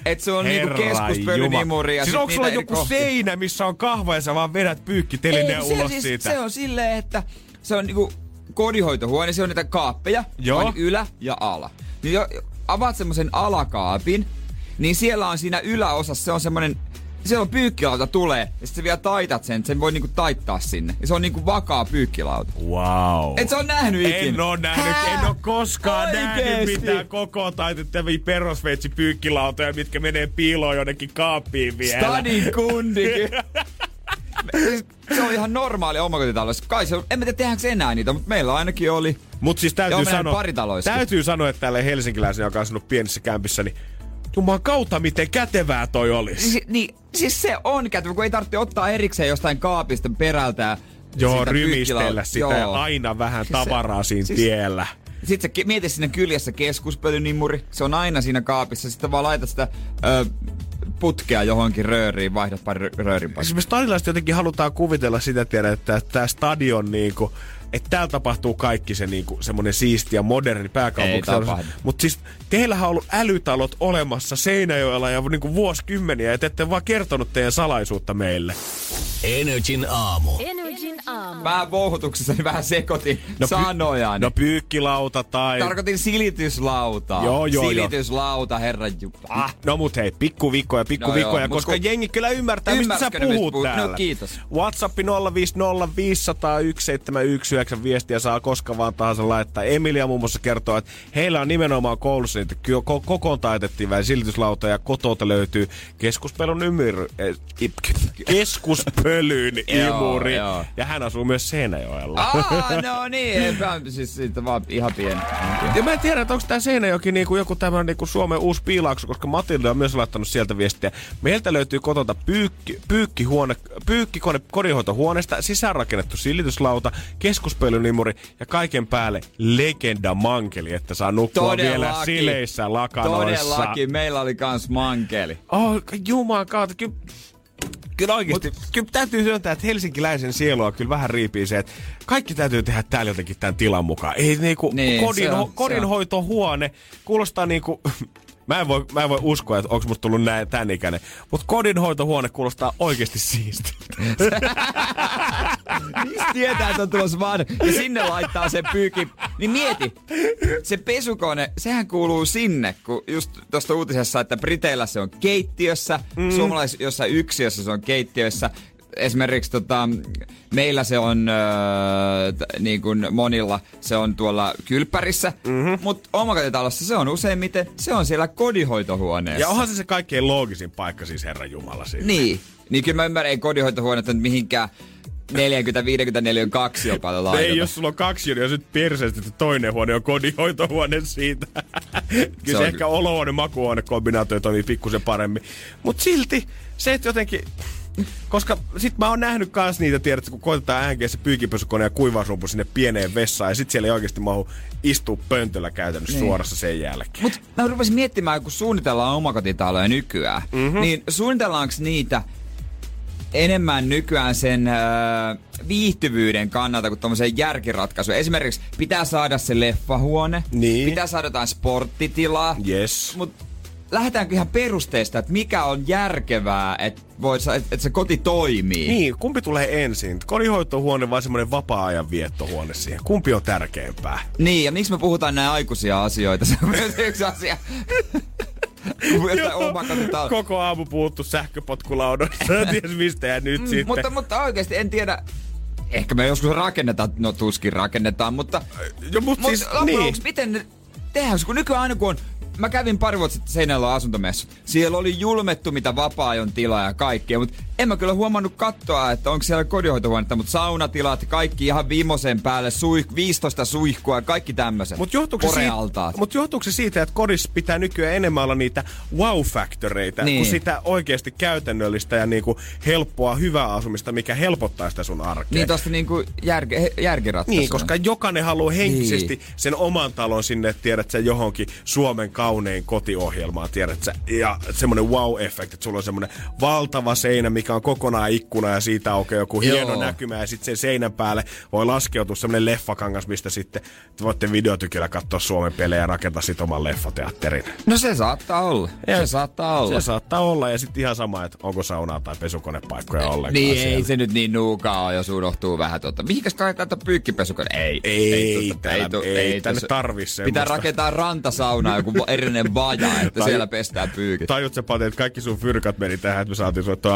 Et se on niinku Herra keskuspölynimuri ja Siis onko sulla joku kohtia. seinä, missä on kahva ja sä vaan vedät pyykkitelineen Ei, ulos se, siitä? Siis, se on silleen, että se on niinku kodinhoitohuone, se on niitä kaappeja, Joo. on ylä ja ala. Niin jo, avaat semmoisen alakaapin, niin siellä on siinä yläosassa, se on semmonen, siellä on pyykkilauta tulee, ja sit sä vielä taitat sen, että sen voi niinku taittaa sinne. Ja se on niinku vakaa pyykkilauta. Wow. Et se on nähnyt ikinä. En oo nähnyt, Hää? en oo koskaan nähnyt Oikeesti? mitään koko taitettavia perusveitsi pyykkilautoja, mitkä menee piiloon jonnekin kaappiin vielä. Stadin (laughs) kundikin. Siis se on ihan normaali omakotitalossa. Kai se on, en mä tiedä tehdäänkö enää niitä, mutta meillä ainakin oli. Mut siis täytyy Joo, sanoa, täytyy sanoa, että tälle helsinkiläisen, joka on asunut pienissä kämpissä, niin Jumalan kautta, miten kätevää toi olisi. Si- niin, siis se on kätevä, kun ei tarvitse ottaa erikseen jostain kaapista perältä. ja Joo, rymistellä pyykkilauta- sitä Joo. ja aina vähän Siis se- tavaraa siinä siis- tiellä. Sitten sä mieti sinne kyljessä keskuspölynimuri. Se on aina siinä kaapissa. Sitten vaan laitat sitä ö, putkea johonkin rööriin, vaihdat pari rö- röörin pari. Esimerkiksi stadilaiset jotenkin halutaan kuvitella sitä, tiedä, että tämä stadion niinku, että täällä tapahtuu kaikki se niinku, semmoinen siisti ja moderni pääkaupunki. Mutta siis teillähän on ollut älytalot olemassa Seinäjoella ja niinku vuosikymmeniä, ja te ette vaan kertonut teidän salaisuutta meille. Energin aamu. Energin aamu. Vähän vouhutuksessani vähän sekoitin no, sanoja. No pyykkilauta tai... Tarkoitin silityslautaa. Joo, joo, joo. Silityslauta, herran ju... Ah. No mut hei, pikkuvikkoja, pikkuvikkoja, No no joo, koska kun- jengi kyllä ymmärtää, mistä sä puhut puhut? No, täällä. kiitos. WhatsApp 050501719 viestiä saa koska vaan tahansa laittaa. Emilia muun muassa kertoo, että heillä on nimenomaan koulussa niitä ky- ko- kokoon taitettiin vähän silityslauta ja kotolta löytyy keskuspelun ymyry, eh, keskuspölyn (laughs) Joo, imuri. joo. Ja hän asuu myös Seinäjoella. Ah, no niin, eipä, siis siitä vaan ihan pieni. Ja mä en tiedä, että onko tämä Seinäjoki niinku joku tämmöinen niinku Suomen uusi piilaakso, koska Matilda on myös laittanut sieltä viestiä. Meiltä löytyy kotolta pyykki, pyykkihuone, pyykkikone kodinhoitohuoneesta, sisäänrakennettu silityslauta, keskuspölynimuri ja kaiken päälle legenda mankeli, että saa nukkua vielä sileissä lakanoissa. Todellakin, meillä oli kans mankeli. Oh, juman kautta, kyllä, kyllä oikeesti, Mut, kyllä täytyy myöntää, että helsinkiläisen sielua kyllä vähän riipii se, että kaikki täytyy tehdä täällä jotenkin tämän tilan mukaan. Ei niinku, Niin, kodin, on. kodinhoitohuone kuulostaa niinku, (laughs) Mä en, voi, mä en voi uskoa, että onko musta tullut näin tän ikäinen. Mutta kodinhoitohuone kuulostaa oikeasti siisti. (laughs) Mistä tietää, että on tulossa vaan ja sinne laittaa sen pyyki. Niin mieti, se pesukone, sehän kuuluu sinne, kun just tuosta uutisessa, että Briteillä se on keittiössä, mm. suomalais jossain yksiössä se on keittiössä. Esimerkiksi tota, meillä se on, öö, t- niin kuin monilla, se on tuolla kylppärissä, mm-hmm. mutta omakotitalossa se on useimmiten, se on siellä kodinhoitohuoneessa. Ja onhan se se kaikkein loogisin paikka siis Herran Jumala siinä. Niin. Niin kyllä mä ymmärrän, ei kodinhoitohuonetta nyt mihinkään 40-50 neliön kaksi jopa laiteta. Ei, jos sulla on kaksi, niin jos nyt perseestä, että toinen huone on kodinhoitohuone siitä. (laughs) Kyllä se, on ehkä olohuone makuuhuone kombinaatio toimii pikkusen paremmin. Mutta silti se, että jotenkin... Koska sit mä oon nähnyt kans niitä, tiedätkö, kun koitetaan äänkeä se pyykipesukone ja kuivausrumpu sinne pieneen vessaan ja sit siellä ei oikeasti mahu istua pöntöllä käytännössä niin. suorassa sen jälkeen. Mut mä rupesin miettimään, kun suunnitellaan omakotitaloja nykyään, mm-hmm. niin suunnitellaanko niitä enemmän nykyään sen äh, viihtyvyyden kannalta kuin tommoseen järkiratkaisuun. Esimerkiksi pitää saada se leffahuone, Niin. pitää saada jotain sporttitilaa, Yes. mut lähdetäänkö ihan perusteista, että mikä on järkevää, että että et se koti toimii? Niin, kumpi tulee ensin? Kodinhoitohuone vai semmoinen vapaa-ajan viettohuone siihen? Kumpi on tärkeämpää? Niin, ja miksi me puhutaan näin aikuisia asioita? Se on myös yksi asia. Että omakotitalo. Koko aamu puuttu sähköpotkulaudoissa. Ties mistä ja nyt mm, sitten. Mutta, mutta oikeasti en tiedä, ehkä me joskus rakennetaan, no tuskin rakennetaan, mutta, Jo, mut mutta siis, loppujen niin. miten ne tehdään, kun nykyään aina kun on Mä kävin pari vuotta sitten Seinäjoella asuntomessu. Siellä oli julmettu mitä vapaa-ajon tilaa ja kaikkea, mutta en mä kyllä huomannut katsoa, että onko siellä kodinhoitohuonetta, mutta saunatilat, kaikki ihan viimeisen päälle, suih, 15 suihkua, kaikki tämmöiset. Mutta johtuuko, siitä, mut johtuuko se siitä, että kodissa pitää nykyään enemmän olla niitä wow-faktoreita Niin. kuin sitä oikeasti käytännöllistä ja niinku helppoa hyvää asumista, mikä helpottaa sitä sun arkea. Niin tosta niinku järke. Niin, koska jokainen haluaa henkisesti Niin. sen oman talon sinne, tiedät sä, johonkin Suomen kaunein kotiohjelmaan, tiedät sä. Ja semmoinen wow-efekti, että sulla on semmoinen valtava seinä, mikä on kokonaan ikkuna ja siitä aukeaa joku Joo. hieno näkymä. Ja sitten sen seinän päälle voi laskeutua semmoinen leffakangas, mistä sitten te voitte videotykillä katsoa Suomen pelejä ja rakentaa sit oman leffateatterin. No se saattaa olla. Ja se saattaa olla. Se saattaa olla ja sitten ihan sama, että onko saunaa tai pesukonepaikkoja ollenkaan Niin siellä. ei se nyt niin nuukaa ole, jos unohtuu vähän tuota. Mihinkäs kannattaa pyykkipesukone? Ei. Ei, totta, täällä- tu- ei tänne tuossa- tarvi Pitää rakentaa rantasauna, joku erillinen baja, että (laughs) Tai- siellä pestään pyykit. Tajut sä, Pate, että kaikki sun fyrkat meni tähän, että me saatiin sulle toi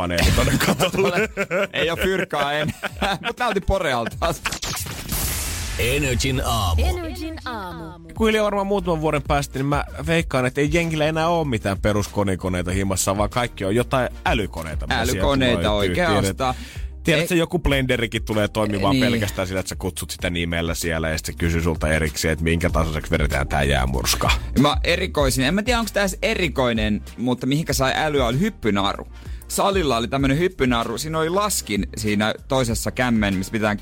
aurinkopaneeli tonne katolle. Ei oo fyrkkaa enää, mutta näytin porealta. Energin aamu. Energin aamu. Kuhilia varmaan muutaman vuoden päästä, niin mä veikkaan, että ei jengillä enää ole mitään peruskonikoneita himassa, vaan kaikki on jotain älykoneita. Älykoneita oikeastaan. Tiedätkö, Ei- joku blenderikin tulee toimimaan Niin. pelkästään sillä, että sä kutsut sitä nimellä siellä ja sitten se kysyy sulta erikseen, että minkä tasoiseksi vedetään tää jäämurska. Mä erikoisin, en mä tiedä onko tässä erikoinen, mutta mihinkä sai älyä oli hyppynaru. Salilla oli tämmönen hyppynaru, siinä oli laskin siinä toisessa kämmen, missä pitää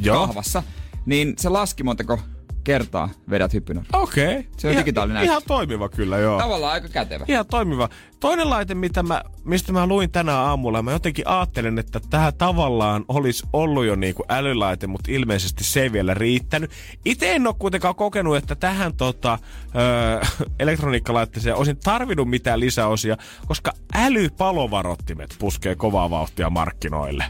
Joo. kahvassa. Niin se laski montako kertaa vedät hyppynaru. Okei. Okay. Se on digitaalinen Ihan näyttö. toimiva kyllä, joo. Tavallaan aika kätevä. Ihan toimiva. Toinen laite, mitä mä, mistä mä luin tänä aamulla, mä jotenkin ajattelen, että tähän tavallaan olisi ollut jo niinku älylaite, mutta ilmeisesti se ei vielä riittänyt. Itse en ole kuitenkaan kokenut, että tähän tota, öö, (laughs) elektroniikkalaitteeseen olisin tarvinnut mitään lisäosia, koska älypalovarottimet puskee kovaa vauhtia markkinoille.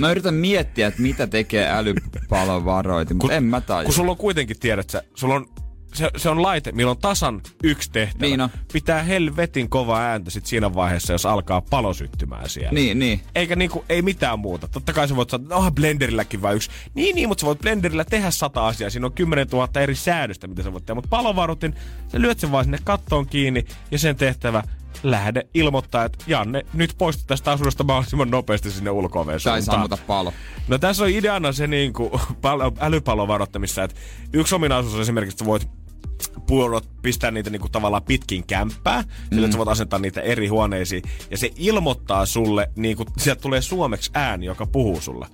Mä yritän miettiä, että mitä tekee älypalovaroitin, mutta en mä tajua. Kun sulla on kuitenkin, tiedät sä, sulla on se, se on laite, millä on tasan yksi tehtävä. Niin on. Pitää helvetin kovaa ääntä sit siinä vaiheessa, jos alkaa palo syttymään siellä. Niin, niin. Eikä niinku, ei mitään muuta. Totta kai sä voit sanoa, että onhan blenderilläkin vain yksi. Niin, niin, mutta sä voit blenderillä tehdä sata asiaa. Siinä on 10 000 eri säädöstä, mitä sä voit tehdä. Mutta palovarutin, sä lyöt sen vaan sinne kattoon kiinni ja sen tehtävä lähde ilmoittaa, että Janne, nyt poistu tästä asunnosta mahdollisimman nopeasti sinne ulko-oveen Tai sammuta palo. No tässä on ideana se niinku, (laughs) palo, älypallovarottamissa, että yksi ominaisuus on esimerkiksi, että voit puolot pistää niitä niinku tavallaan pitkin kämppää, mm. sillä että sä voit asentaa niitä eri huoneisiin, ja se ilmoittaa sulle, niinku, sieltä tulee suomeksi ääni, joka puhuu sulle.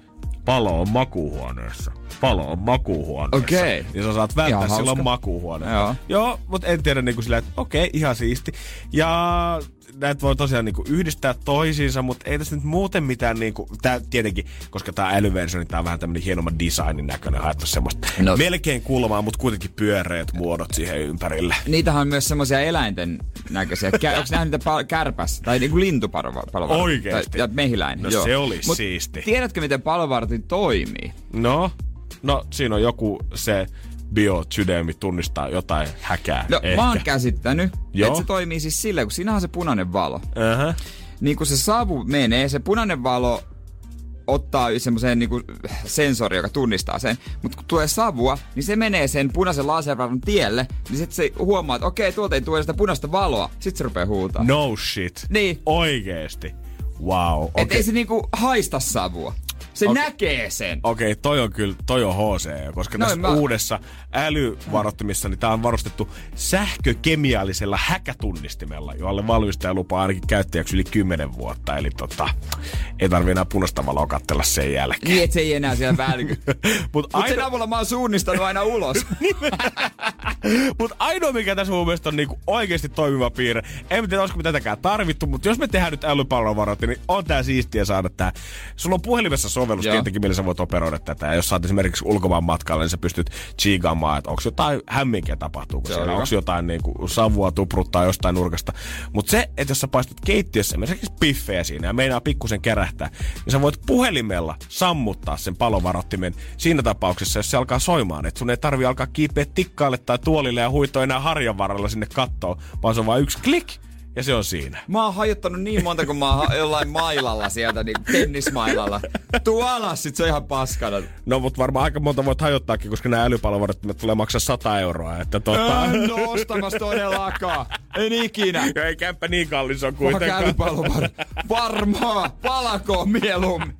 Palo on makuuhuoneessa. Palo on makuuhuoneessa. Okei. Niin sä saat välttää Ihan silloin hauska. makuuhuone. Joo. Joo, mutta en tiedä niinku sillä, että okei, ihan siisti. Ja näitä voi tosiaan niinku yhdistää toisiinsa, mutta ei tässä nyt muuten mitään niinku, tää tietenkin, koska tää älyversio, niin tää on vähän tämmönen hienomman designin näköinen, haettu semmoista No. melkein kulmaa, mutta kuitenkin pyöreät muodot siihen ympärille. Niitähän on myös semmoisia eläinten näköisiä. Kä- onko nähnyt niitä pal- kärpäs? Tai niinku lintupalvelu? Oikeesti? Tai, ja mehiläinen. No joo. se olisi Mut siisti. Tiedätkö, miten palovartin toimii? No, no siinä on joku se biosydemi tunnistaa jotain häkää. No, ehkä. mä oon käsittänyt, Joo. että se toimii siis silleen, kun siinä on se punainen valo. Uh-huh. Niin kun se savu menee, se punainen valo ottaa semmoisen niinku sensori, joka tunnistaa sen. Mutta kun tulee savua, niin se menee sen punaisen laservalon tielle, niin sitten se huomaa, että okei, tuolta ei tule sitä punaista valoa. Sitten se rupeaa huutaa. No shit. Niin. Oikeesti. Wow. Okay. Et ei se niinku haista savua. Se Okei. näkee sen. Okei, toi on kyllä, toi on HC, koska Noin tässä mä- uudessa älyvarottimissa, niin tää on varustettu sähkökemiallisella häkätunnistimella, jolle valmistaja lupaa ainakin käyttäjäksi yli 10 vuotta. Eli tota, ei tarvi enää punaista valoa katsella sen jälkeen. Niin, et se ei enää siellä välky. (laughs) Mutta Mutta sen aino, avulla mä oon suunnistanut aina ulos. (laughs) mut ainoa, mikä tässä mun mielestä on niinku oikeasti toimiva piirre, en tiedä, olisiko me tätäkään tarvittu, mutta jos me tehdään nyt älypalveluvaroitin, niin on tää siistiä saada tää. Sulla on puhelimessa sovellus tietenkin, millä sä voit operoida tätä. Ja jos sä oot esimerkiksi ulkomaan matkalla, niin sä pystyt chiigaamaan, että onko jotain hämminkiä tapahtuuko Se on siellä, onko jotain niinku savua tupruttaa jostain nurkasta. Mutta se, että jos sä paistat keittiössä esimerkiksi piffejä siinä ja meinaa pikkusen kärähtää, niin sä voit puhelimella sammuttaa sen palovarottimen siinä tapauksessa, jos se alkaa soimaan. Että sun ei tarvi alkaa kiipeä tikkaalle tai tuolille ja huitoo enää harjan varrella sinne kattoon, vaan se on vain yksi klik ja se on siinä. Mä oon hajottanut niin monta, kun mä oon jollain mailalla sieltä, niin tennismailalla. Tuu alas, sit se on ihan paskana. No, mutta varmaan aika monta voit hajottaakin, koska nämä älypalveluvarottimet tulee maksaa 100 euroa. Että tota... En oo ostamassa todellakaan. En ikinä. Ei kämppä niin kallis on Vaikka kuitenkaan. älypalvelu Varmaa. Palakoon mieluummin.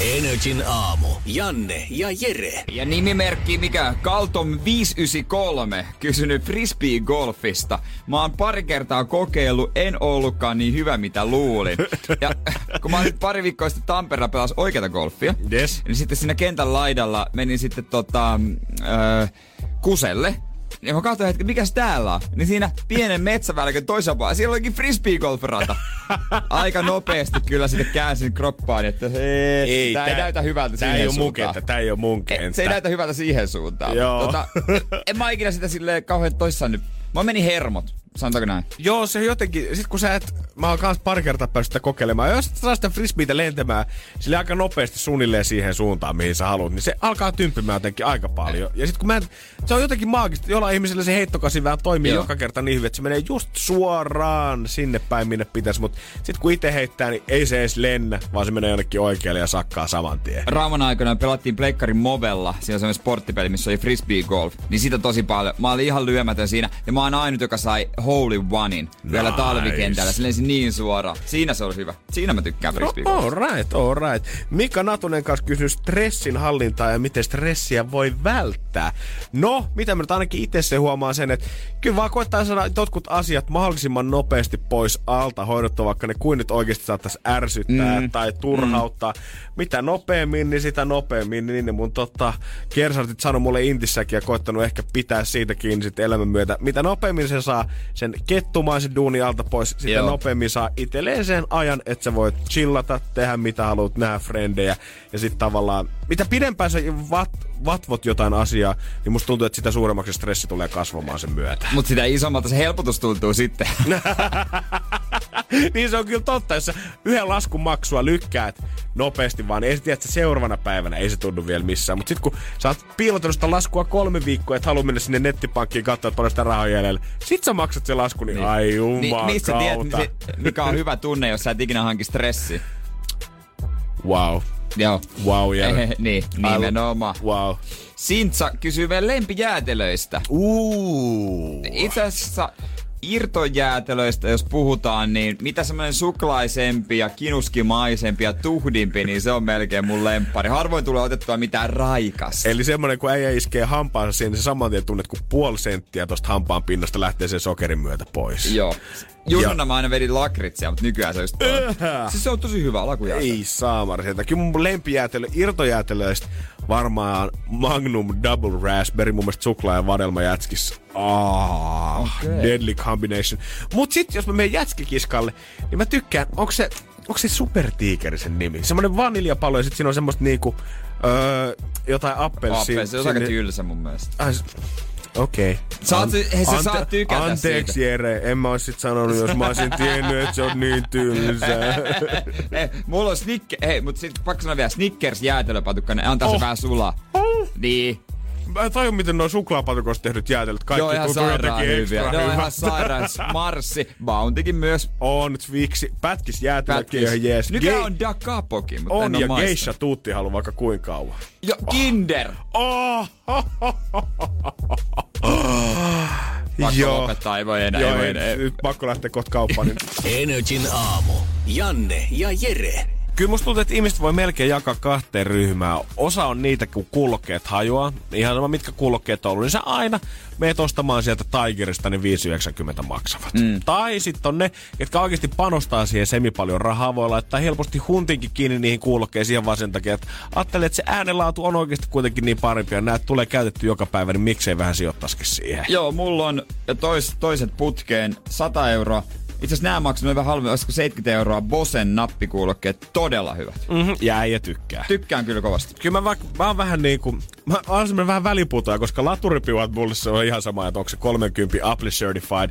Energin aamu. Janne ja Jere. Ja nimimerkki mikä? Kaltom 593 kysynyt frisbee-golfista. Mä oon pari kertaa kokeillut, en ollutkaan niin hyvä mitä luulin. Ja (laughs) kun mä olin pari viikkoa sitten Tampereella pelas oikeata golfia, Yes. niin sitten siinä kentän laidalla menin sitten tota, äh, kuselle. Ja mä katsoin hetken, mikäs täällä on? Niin siinä pienen metsävälkön toisella puolella, siellä olikin frisbee-golfrata. Aika nopeasti kyllä sitten käänsin kroppaan, että hei, tää, ei näytä hyvältä tää siihen ei suuntaan. kenttä, tää ei ole mun kenttä. Se ei näytä hyvältä siihen suuntaan. Joo. Tota, en mä ikinä sitä silleen kauhean toissaan nyt. Mä meni hermot, sanotaanko näin? Joo, se jotenkin, sit kun sä et, mä oon kans pari kertaa päässyt sitä kokeilemaan, jos saa sitä frisbeitä lentämään sille aika nopeasti suunnilleen siihen suuntaan, mihin sä haluat, niin se alkaa tymppimään jotenkin aika paljon. Ja sit kun mä en, se on jotenkin maagista, jollain ihmisellä se heittokasi vähän toimii Joo. joka kerta niin hyvin, että se menee just suoraan sinne päin, minne pitäisi, mutta sit kun itse heittää, niin ei se edes lennä, vaan se menee jonnekin oikealle ja sakkaa saman tien. Rauman aikana pelattiin Pleikkarin Movella, siinä on semmoinen sporttipeli, missä oli frisbee golf, niin sitä tosi paljon. Mä olin ihan lyömätön siinä, ja mä oon ainut, joka sai hole onein vielä Nice. talvikentällä. Se lensi niin suoraan. Siinä se oli hyvä. Siinä mä tykkään frisbee All golf. right, all right. Mika Natunen kanssa kysyi stressin hallintaa ja miten stressiä voi välttää. No, mitä mä nyt ainakin itse se huomaan sen, että kyllä vaan koettaa saada jotkut asiat mahdollisimman nopeasti pois alta hoidettua, vaikka ne kuin nyt oikeasti saattaisi ärsyttää mm. tai turhauttaa. Mm. Mitä nopeammin, niin sitä nopeammin. Niin ne mun tota, kersartit sanoi mulle intissäkin ja koittanut ehkä pitää siitä kiinni sit elämän myötä. Mitä nopeammin se saa sen kettumaisen duuni alta pois, sitä Joo. nopeammin saa itselleen sen ajan, että sä voit chillata, tehdä mitä haluat, nähdä frendejä. Ja sitten tavallaan, mitä pidempään sä vat, vatvot jotain asiaa, niin musta tuntuu, että sitä suuremmaksi stressi tulee kasvamaan sen myötä. Mut sitä isommalta se helpotus tuntuu sitten. (laughs) niin se on kyllä totta, jos sä yhden laskun maksua lykkäät nopeasti, vaan ei sä tiedä, että se seuraavana päivänä ei se tunnu vielä missään. Mutta sitten kun sä oot piilotellut sitä laskua kolme viikkoa, että haluat mennä sinne nettipankkiin katsoa, että paljon sitä rahaa jäljellä. Sit sä maksat se lasku, niin, ai niin, jumakauta. mistä tiedät, mi- mikä on hyvä tunne, jos sä et ikinä hanki stressi? Wow. Joo. Wow, (laughs) Jere. niin, nimenomaan. Wow. Sintsa kysyy vielä lempijäätelöistä. Uuu. Itse asiassa irtojäätelöistä, jos puhutaan, niin mitä semmoinen suklaisempi ja kinuskimaisempi ja tuhdimpi, niin se on melkein mun lemppari. Harvoin tulee otettua mitään raikasta. Eli semmonen, kun äijä iskee hampaansa siihen, niin se saman tien tunnet, kun puoli senttiä tosta hampaan pinnasta lähtee sen sokerin myötä pois. Joo. Junnuna mä aina vedin lakritsia, mutta nykyään se on just toi. Siis se on tosi hyvä lakujäätelö. Ei saamari sieltä. Kyllä mun lempijäätelö, irtojäätelöistä varmaan Magnum Double Raspberry, mun mielestä suklaa ja vadelma jätskissä. Ah, Okei. deadly combination. Mut sit jos mä menen jätskikiskalle, niin mä tykkään, onko se, onko se supertiikeri sen nimi? Semmonen vaniljapalo ja sit siinä on semmoista niinku, öö, jotain appelsiin. Appelsi, se on aika tylsä mun mielestä. Ai, Okei. Okay. Saat- hei, sä saat tykätä Anteeksi siitä. Jere, en mä ois sit sanonut, jos mä olisin tiennyt, että se on niin tylsää. (laughs) Ei, mulla on snikke... Hei, mutta sit pakko sanoa vielä, Snickers jäätelöpatukka, ne antaa Oh. se vähän sulaa. Oh. Niin. Mä en tajua, miten nuo suklaapatukoista tehdyt jäätelöt kaikki Joo, ihan tuntuu sairaan jotenkin hyviä. ekstra Ne on ihan sairaan. Marssi. Bountykin myös. On, Twixi, pätkis jäätelökin ihan jees. Nykyään Ge- on Da Capokin, mutta on en ja maistanut. geisha tuutti haluaa vaikka kuinka kauan. Jo, Kinder. Oh! (laughs) Pakko Joo. lopettaa, ei voi enää. Joo, ei voi ei, enää. nyt pakko lähteä kohta kauppaan. Niin. (laughs) Energin aamu. Janne ja Jere. Kyllä musta tuntuu, että ihmiset voi melkein jakaa kahteen ryhmään. Osa on niitä, kun kuulokkeet hajoaa. Ihan sama mitkä kuulokkeet on ollut, niin sä aina meet ostamaan sieltä Tigerista, niin 5,90 maksavat. Mm. Tai sitten on ne, jotka oikeasti panostaa siihen semi paljon rahaa. Voi laittaa helposti huntinkin kiinni niihin kuulokkeisiin ihan vaan sen takia, että ajattelee, että se äänenlaatu on oikeasti kuitenkin niin parempi ja näet tulee käytetty joka päivä, niin miksei vähän sijoittaisikin siihen. Joo, mulla on tois, toiset putkeen 100 euroa Itse asiassa nämä maksaa noin vähän halvemmin, olisiko 70 euroa Bosen nappikuulokkeet, todella hyvät. Mm-hmm. Ja äijä tykkää. Tykkään kyllä kovasti. Kyllä mä, vaikka, mä oon vähän niinku, mä oon vähän väliputoja, koska laturipiuhat mulle se on ihan sama, että onko se 30 Apple Certified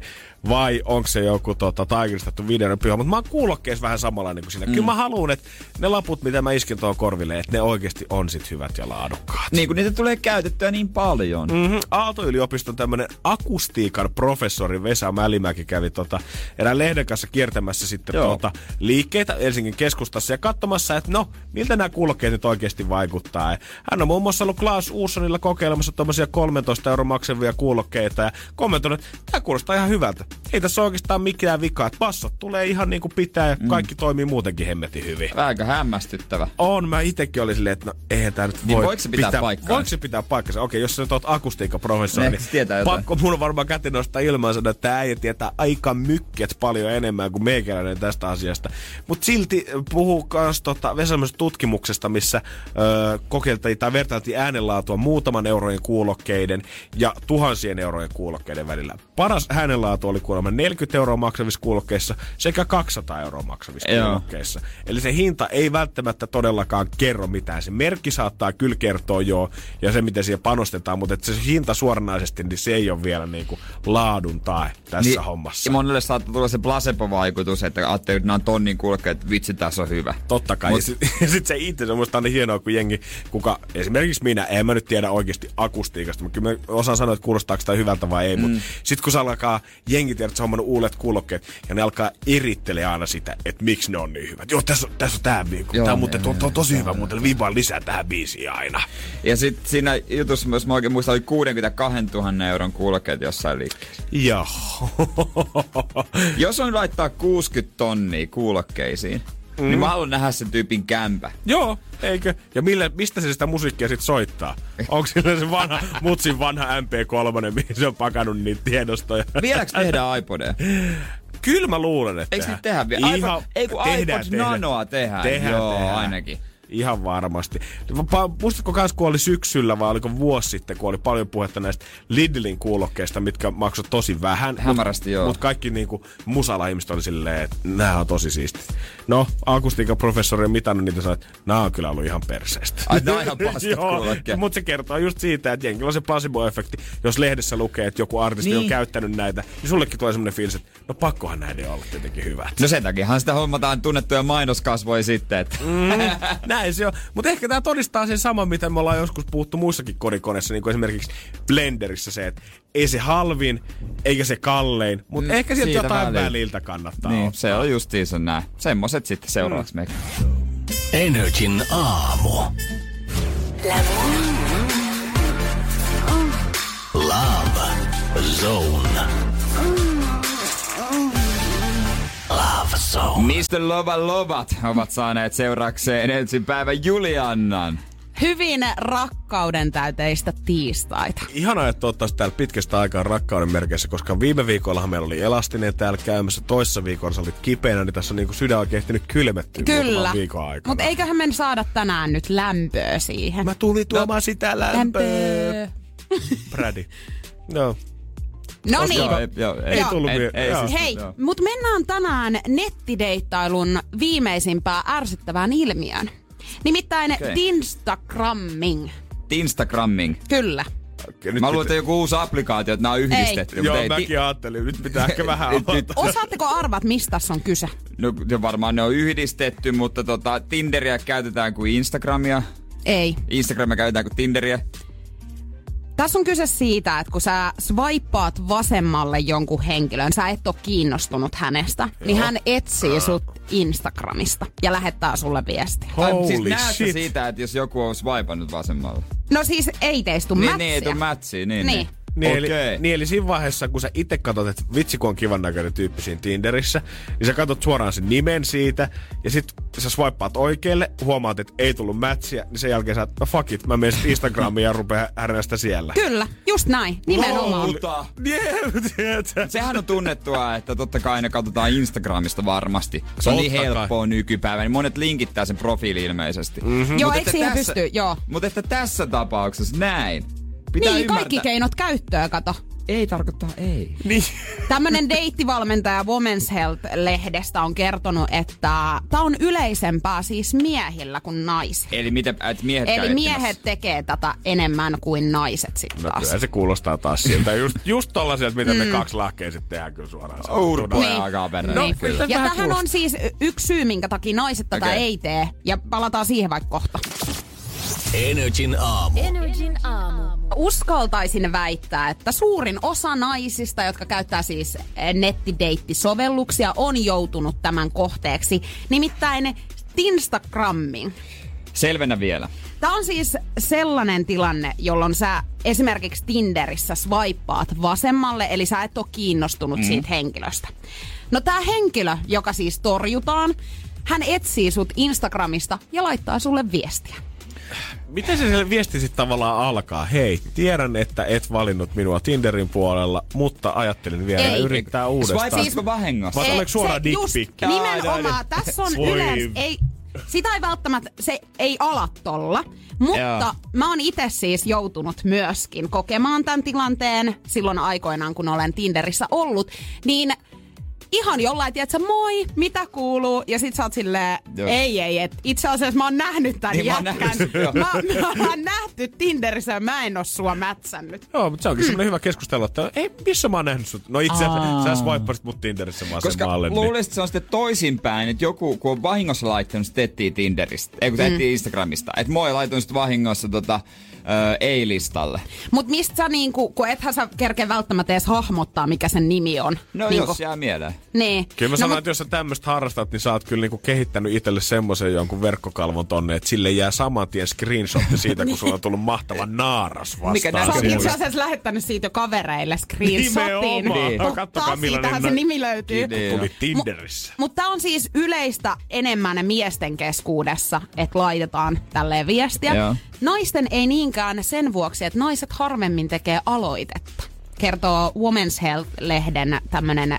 vai onko se joku tota, taikiristettu videopiuha, mutta mä oon kuulokkeessa vähän samanlainen kuin siinä. Mm. Kyllä mä haluan, että ne laput, mitä mä isken tuohon korville, että ne oikeasti on sit hyvät ja laadukkaat. Niin kun niitä tulee käytettyä niin paljon. Mm-hmm. Aalto-yliopiston tämmönen akustiikan professori Vesa Mälimäki kävi tota, erään lehden kanssa kiertämässä sitten Joo. tota, liikkeitä Helsingin keskustassa ja katsomassa, että no, miltä nämä kuulokkeet nyt oikeasti vaikuttaa. Ja hän on muun muassa ollut Klaas Uussonilla kokeilemassa tommosia 13 euro maksavia kuulokkeita ja kommentoinut, että tämä kuulostaa ihan hyvältä. Ei tässä oikeastaan mikään vika, että passot tulee ihan niin kuin pitää ja kaikki toimii muutenkin hemmetin hyvin. Aika hämmästyttävä. On, mä itekin olin silleen, että no eihän tää nyt Niin voi voiko se pitää paikkaansa? Voiko se pitää paikkansa? Okei, jos sä nyt oot akustiikkaprofessori, niin tietää jotain. pakko mun on varmaan käti nostaa ilmaan sanoa, että tää äijä tietää aika mykket paljon enemmän kuin meikäläinen tästä asiasta. Mutta silti puhuu kans tota, tutkimuksesta, missä ö, kokeiltiin tai vertailtiin äänenlaatua muutaman eurojen kuulokkeiden ja tuhansien eurojen kuulokkeiden välillä. Paras äänenlaatu oli kuulemma 40 euroa maksavissa kuulokkeissa sekä 200 euroa maksavissa Joo. kuulokkeissa. Eli se hinta ei välttämättä todellakaan kerro mitään. Se merkki saattaa kyllä kertoa joo, ja se miten siihen panostetaan, mutta että se hinta suoranaisesti, niin se ei ole vielä niinku laadun tae tässä niin, hommassa. Ja monelle saattaa tulla se placebo-vaikutus, että ajattelee, että nämä on tonnin kuulokkeet, että vitsi, tässä on hyvä. Totta kai. Mut- Mut... Ja sitten (laughs) sit se itse, se on musta aina hienoa, kun jengi, kuka, esimerkiksi minä, en mä nyt tiedä oikeasti akustiikasta, mutta kyllä mä osaan sanoa, että kuulostaako tämä hyvältä vai ei, mm. mutta sitten kun se alkaa jengi tiedä, että se on uudet kuulokkeet, ja ne alkaa erittelee aina sitä, että miksi ne on niin hyvät. Joo, tässä on, tässä on tämä viikko. Joo, Tämä on muuten joo, to, to, tosi hyvä, muuten vivaan lisää tähän biisiin aina. Ja sitten siinä jutussa, jos mä oikein muistan, oli 62 000 euron kuulokkeet jossain liikkeessä. Joo. (laughs) Jos on laittaa 60 tonnia kuulokkeisiin, mm. niin mä haluan nähdä sen tyypin kämpä. Joo, eikö? Ja millä, mistä se sitä musiikkia sitten soittaa? (laughs) Onko sillä se vanha, mutsin vanha MP3, mihin se on pakannut niitä tiedostoja? Vieläks tehdään iPodeja? Kyllä mä luulen, että Eikö niitä tehdä vielä? Ihan, iPod- ei kun iPod Nanoa tehdään. Joo, ainakin. Ihan varmasti. Muistatko kans, kun oli syksyllä vai oliko vuosi sitten, kun oli paljon puhetta näistä Lidlin kuulokkeista, mitkä maksoi tosi vähän. Hämärästi, mut, joo. Mutta kaikki niinku musala-ihmiset oli silleen, että nämä on tosi siistit. No, akustiikan professori on mitannut niitä sanoi, että nämä on kyllä ollut ihan perseestä. Ai, nää on ihan paskat (laughs) mutta se kertoo just siitä, että jengillä on se placebo-efekti. Jos lehdessä lukee, että joku artisti niin. on käyttänyt näitä, niin sullekin tulee semmoinen fiilis, että no pakkohan näiden olla tietenkin hyvät. No sen takiahan sitä hommataan tunnettuja mainoskasvoja sitten, että Mm, näin se on. Mutta ehkä tämä todistaa sen saman, mitä me ollaan joskus puhuttu muissakin kodikoneissa, niin kuin esimerkiksi Blenderissä se, että ei se halvin, eikä se kallein, mutta Mm, ehkä sieltä jotain väliltä. väliltä kannattaa niin, ottaa. se on justiinsa näin. Semmoset sitten seuraavaksi mm. Energin aamu. Love Zone. Love Zone. Mr. Lova Lovat ovat saaneet seuraakseen ensin päivän Juliannan. Hyvin rakkauden täyteistä tiistaita. Ihanaa, että ottaisi täällä pitkästä aikaa rakkauden merkeissä, koska viime viikollahan meillä oli elastinen täällä käymässä. Toissa viikolla sä olit kipeänä, niin tässä on niinku sydän oikein ehtinyt kylmettyä Kyllä. viikon aikana. Mutta eiköhän me saada tänään nyt lämpöä siihen. Mä tulin tuomaan sitä lämpöä. Lämpöä. Brady. No. No niin. Joo, ei, joo, ei, Ei tullut ei, vielä. ei, Joo. siis, Hei, mutta mennään tänään nettideittailun viimeisimpään ärsyttävään ilmiöön. Nimittäin okay. Instagramming. Instagramming. Kyllä. Okei, nyt Mä luulen, että joku uusi applikaatio, että nämä on yhdistetty. Joo, mutta ei, mäkin ajattelin. Nyt pitää ehkä (laughs) vähän Nyt- nyt-. Osaatteko arvat, mistä tässä on kyse? No, varmaan ne on yhdistetty, mutta tota, Tinderiä käytetään kuin Instagramia. Ei. Instagramia käytetään kuin Tinderiä. Tässä on kyse siitä, että kun sä swipeaat vasemmalle jonkun henkilön, sä et ole kiinnostunut hänestä, niin hän etsii sut Instagramista ja lähettää sulle viestiä. Ai, Holy siis shit. siitä, että jos joku on swipannut vasemmalle? No siis ei teistu Niin, mätsiä. niin, ei tuu mätsiä, niin, Niin. niin. Niin, eli, niin eli siinä vaiheessa, kun sä itse katsot, että vitsi kun on kivan näköinen tyyppi siinä Tinderissä, niin sä katsot suoraan sen nimen siitä, ja sit sä swipeaat oikealle, huomaat, että ei tullut matchia, niin sen jälkeen sä, oot, no fuck it, mä menen Instagramiin ja rupean härnää sitä siellä. Kyllä, just näin, nimenomaan. Yeah, (laughs) tiedätkö? sehän on tunnettua, että totta kai ne katsotaan Instagramista varmasti. Se on niin Totta kai. helppoa nykypäivänä, niin monet linkittää sen profiili ilmeisesti. Mm-hmm. Joo, eikö siihen pysty? Joo. Mutta että tässä tapauksessa näin. Pitää Niin, ymmärtää. kaikki keinot käyttöön, kato. ei tarkoittaa ei. Niin. (laughs) Tämmönen deittivalmentaja Women's Health-lehdestä on kertonut, että tämä on yleisempää siis miehillä kuin naisilla. Eli mitä, että miehet Eli miehet tekee tätä enemmän kuin naiset sitten No taas. kyllä se kuulostaa taas siltä. Just, just tollaselta, mitä Mm. me kaksi lahkea sitten tehdään kyllä suoraan. Urpoja Niin. perään. No, Niin, kyllä. Ja tähän on siis yksi syy, minkä takia naiset tätä Okei. ei tee. Ja palataan siihen vaikka kohta. Energin aamu. Energin aamu. Uskaltaisin väittää, että suurin osa naisista, jotka käyttää siis nettideittisovelluksia, on joutunut tämän kohteeksi. Nimittäin Instagramin. Selvennä vielä. Tämä on siis sellainen tilanne, jolloin sä esimerkiksi Tinderissä swipeaat vasemmalle, eli sä et ole kiinnostunut mm. siitä henkilöstä. No tämä henkilö, joka siis torjutaan, hän etsii sut Instagramista ja laittaa sulle viestiä. Miten se viesti sitten tavallaan alkaa? Hei, tiedän, että et valinnut minua Tinderin puolella, mutta ajattelin vielä Ei. yrittää uudestaan. Swipe siis vahingossa. Vai oliko suoraan se dick just pic? Nimenomaan, tässä on yleensä, ei, sitä ei välttämättä, se ei ala tolla. Mutta Joo. mä oon itse siis joutunut myöskin kokemaan tämän tilanteen silloin aikoinaan, kun olen Tinderissä ollut. Niin ihan jollain, tiedätkö, moi, mitä kuuluu? Ja sit sä oot silleen, Joo. ei, ei, et itse asiassa mä oon nähnyt tän Niin, mä oon jätkän. nähnyt mä, mä, oon nähty Tinderissä ja mä en oo sua mätsännyt. Joo, mutta se onkin semmoinen hyvä keskustelu, että ei, missä mä oon nähnyt sut? No itse asiassa sä swipeasit mut Tinderissä Koska vasemmalle. Niin. luulisin, että se on sitten toisinpäin, että joku, kun on vahingossa laittanut, etsii Tinderistä, ei kun se etsii Instagramista. Että moi laitoin sitten vahingossa tota, ö, ei-listalle. Mut mistä sä niinku, kun ethän sä kerkeä välttämättä edes hahmottaa, mikä sen nimi on. No niinku, jos jää mieleen. Niin. Kyllä mä no, sanon, mut- että jos sä tämmöistä harrastat, niin sä oot kyllä niinku kehittänyt itselle semmoisen jonkun verkkokalvon tonne, että sille jää saman tien screenshotti siitä, kun sulla on tullut mahtava naaras vastaan. Mikä Sä oot näkyy? itse asiassa lähettänyt siitä jo kavereille screenshotin. Nimenomaan. Niin. No, kattokaa millainen se nimi löytyy. Niin. Tuli Tinderissä. Mutta tämä on siis yleistä enemmän miesten keskuudessa, että laitetaan tälleen viestiä. Joo. Naisten ei niinkään sen vuoksi, että naiset harvemmin tekee aloitetta. Kertoo Women's Health-lehden tämmönen ö,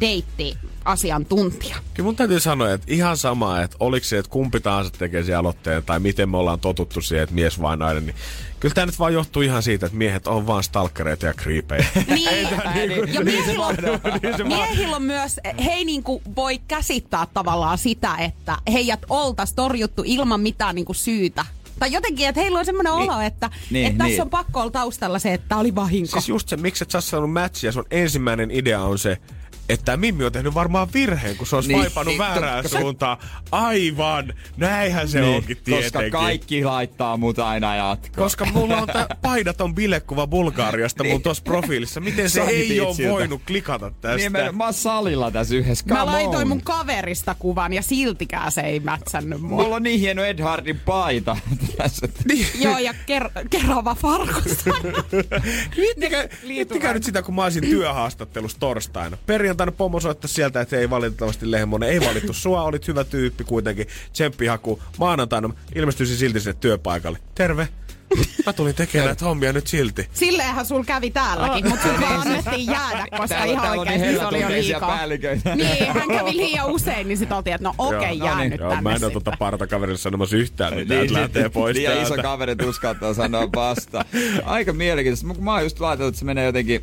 deitti-asiantuntija. Kyllä mun täytyy sanoa, että ihan sama, että oliko se, että kumpi tahansa tekee sen aloitteen, tai miten me ollaan totuttu siihen, että mies vai nainen, niin kyllä tämä nyt vaan johtuu ihan siitä, että miehet on vaan stalkereita ja creepejä. Niin, (laughs) ja miehillä on, Niin miehillä on myös, he ei niinku voi käsittää tavallaan sitä, että heidät oltas torjuttu ilman mitään niinku syytä. Tai jotenkin, että heillä on semmoinen olo, että, Niin, että tässä niin. on pakko olla taustalla se, että oli vahinko. Siis just se, miksi et sä saanut matchia, sun ensimmäinen idea on se, että tämä Mimmi on tehnyt varmaan virheen, kun se on Niin. swipannut Niin, väärään koska- suuntaan. Aivan, näinhän se onkin tietenkin. Niin, koska kaikki laittaa mut aina jatkoon. Koska mulla on tää (laughs) paidaton bilekuva Bulgaariasta mun tuossa profiilissa. Miten se Sani ei ole voinut klikata tästä? Niin, mä, mä oon salilla tässä yhdessä. Mä Come laitoin on. mun kaverista kuvan ja siltikään se ei mätsännyt mua. Mulla on niin hieno Ed Hardin paita (laughs) tässä. Niin. Joo, ja ker- kerrova farkusta. (laughs) Miettikää, miettikää nyt sitä, kun mä olisin työhaastattelussa torstaina. Perjantaina pomo soitti sieltä, että ei valitettavasti Lehmonen, ei valittu sua, olit hyvä tyyppi kuitenkin, tsemppihaku. Maanantaina ilmestyisin silti sinne työpaikalle. Terve. Mä tulin tekemään näitä hommia nyt silti. Silleenhän sul kävi täälläkin, mutta sut vaan annettiin jäädä, koska Täällä- ihan täällä on niin oikeesti se oli jo liikaa. Niin, hän kävi liian usein, niin sit oltiin, että no okei, Joo, jää no niin. nyt Joo, tänne mä en ole tuota partakaverille sanomassa yhtään mitään, että lähtee pois Liian täältä. iso kaveri uskaltaa sanoa vasta. (laughs) Aika mielenkiintoista. Mä- Mä oon just laitellut, että se menee jotenkin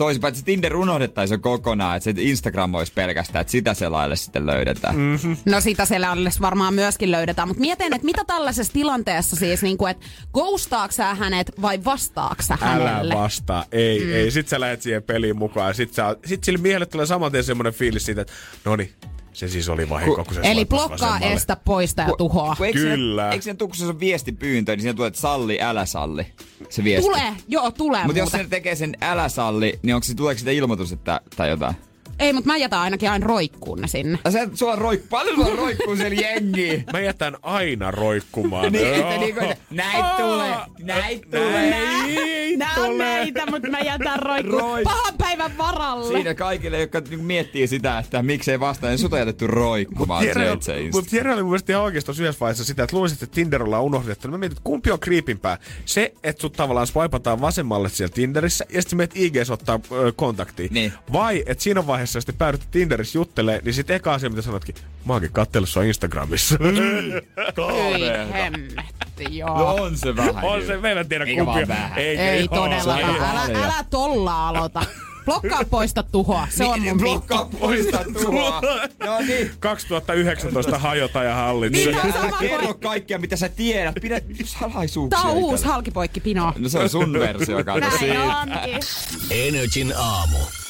toisinpäin, että se Tinder unohdettaisiin jo kokonaan, että se Instagram olisi pelkästään, että sitä selaille sitten löydetään. Mm. No sitä siellä alles varmaan myöskin löydetään, mutta mietin, että mitä tällaisessa tilanteessa siis, niin kuin, että ghostaako sä hänet vai vastaako sä Älä hänelle? vastaa, ei, mm. ei. Sit sä lähet siihen peliin mukaan ja sit, sä, sit sille miehelle tulee saman tien semmonen fiilis siitä, että no niin, se siis oli vahinko, kun se Eli blokkaa, vasemmalle. estä, poista ja tuhoa. Kun eikö Kyllä. Siinä, eikö siinä tukku, se on viestipyyntö, niin siinä tulee, että salli, älä salli. Se viesti. Tulee, joo, tulee Mutta jos se tekee sen älä salli, niin onko se, tuleeko siitä ilmoitus että, tai jotain? Ei, mutta mä jätän ainakin aina roikkuun ne sinne. Ja se, on roik, paljon sulla roikkuu siellä jengi. Mä jätän aina roikkumaan. niin, että niinku, että näit tulee, näit tulee. Ei Nää on näitä, mutta mä jätän roikkuun Roik- pahan päivän varalle. Siinä kaikille, jotka niinku miettii sitä, että miksei vastaa, niin sut on jätetty roikkumaan mutta Jere oli mun mielestä ihan oikeasti tuossa yhdessä vaiheessa sitä, että luulisit, että Tinder ollaan unohdettu. Mä mietin, että kumpi on kriipimpää. Se, että sut tavallaan swipataan vasemmalle siellä Tinderissä ja sitten meet IG ottaa kontaktiin. Niin. Vai, että siinä vaiheessa, jos te päädytte Tinderissä juttelee, niin sitten eka asia, mitä sanotkin, mä oonkin kattellut sua Instagramissa. Hemmetti. Joo. No on se vähän. On se, meillä tiedä Eikä kumpi. vähän. Eikä, Ei se on Älä, älä tolla aloita. Blokkaa poista tuhoa. Se on mun Blokkaa poista tuhoa. (laughs) No niin. 2019 hajota ja hallitse. Niin, sama kerro kaikkea, mitä sä tiedät. Pidä salaisuuksia. Tää on uusi itsellä. halkipoikkipino. No se on sun versio, kato onkin. Energin aamu.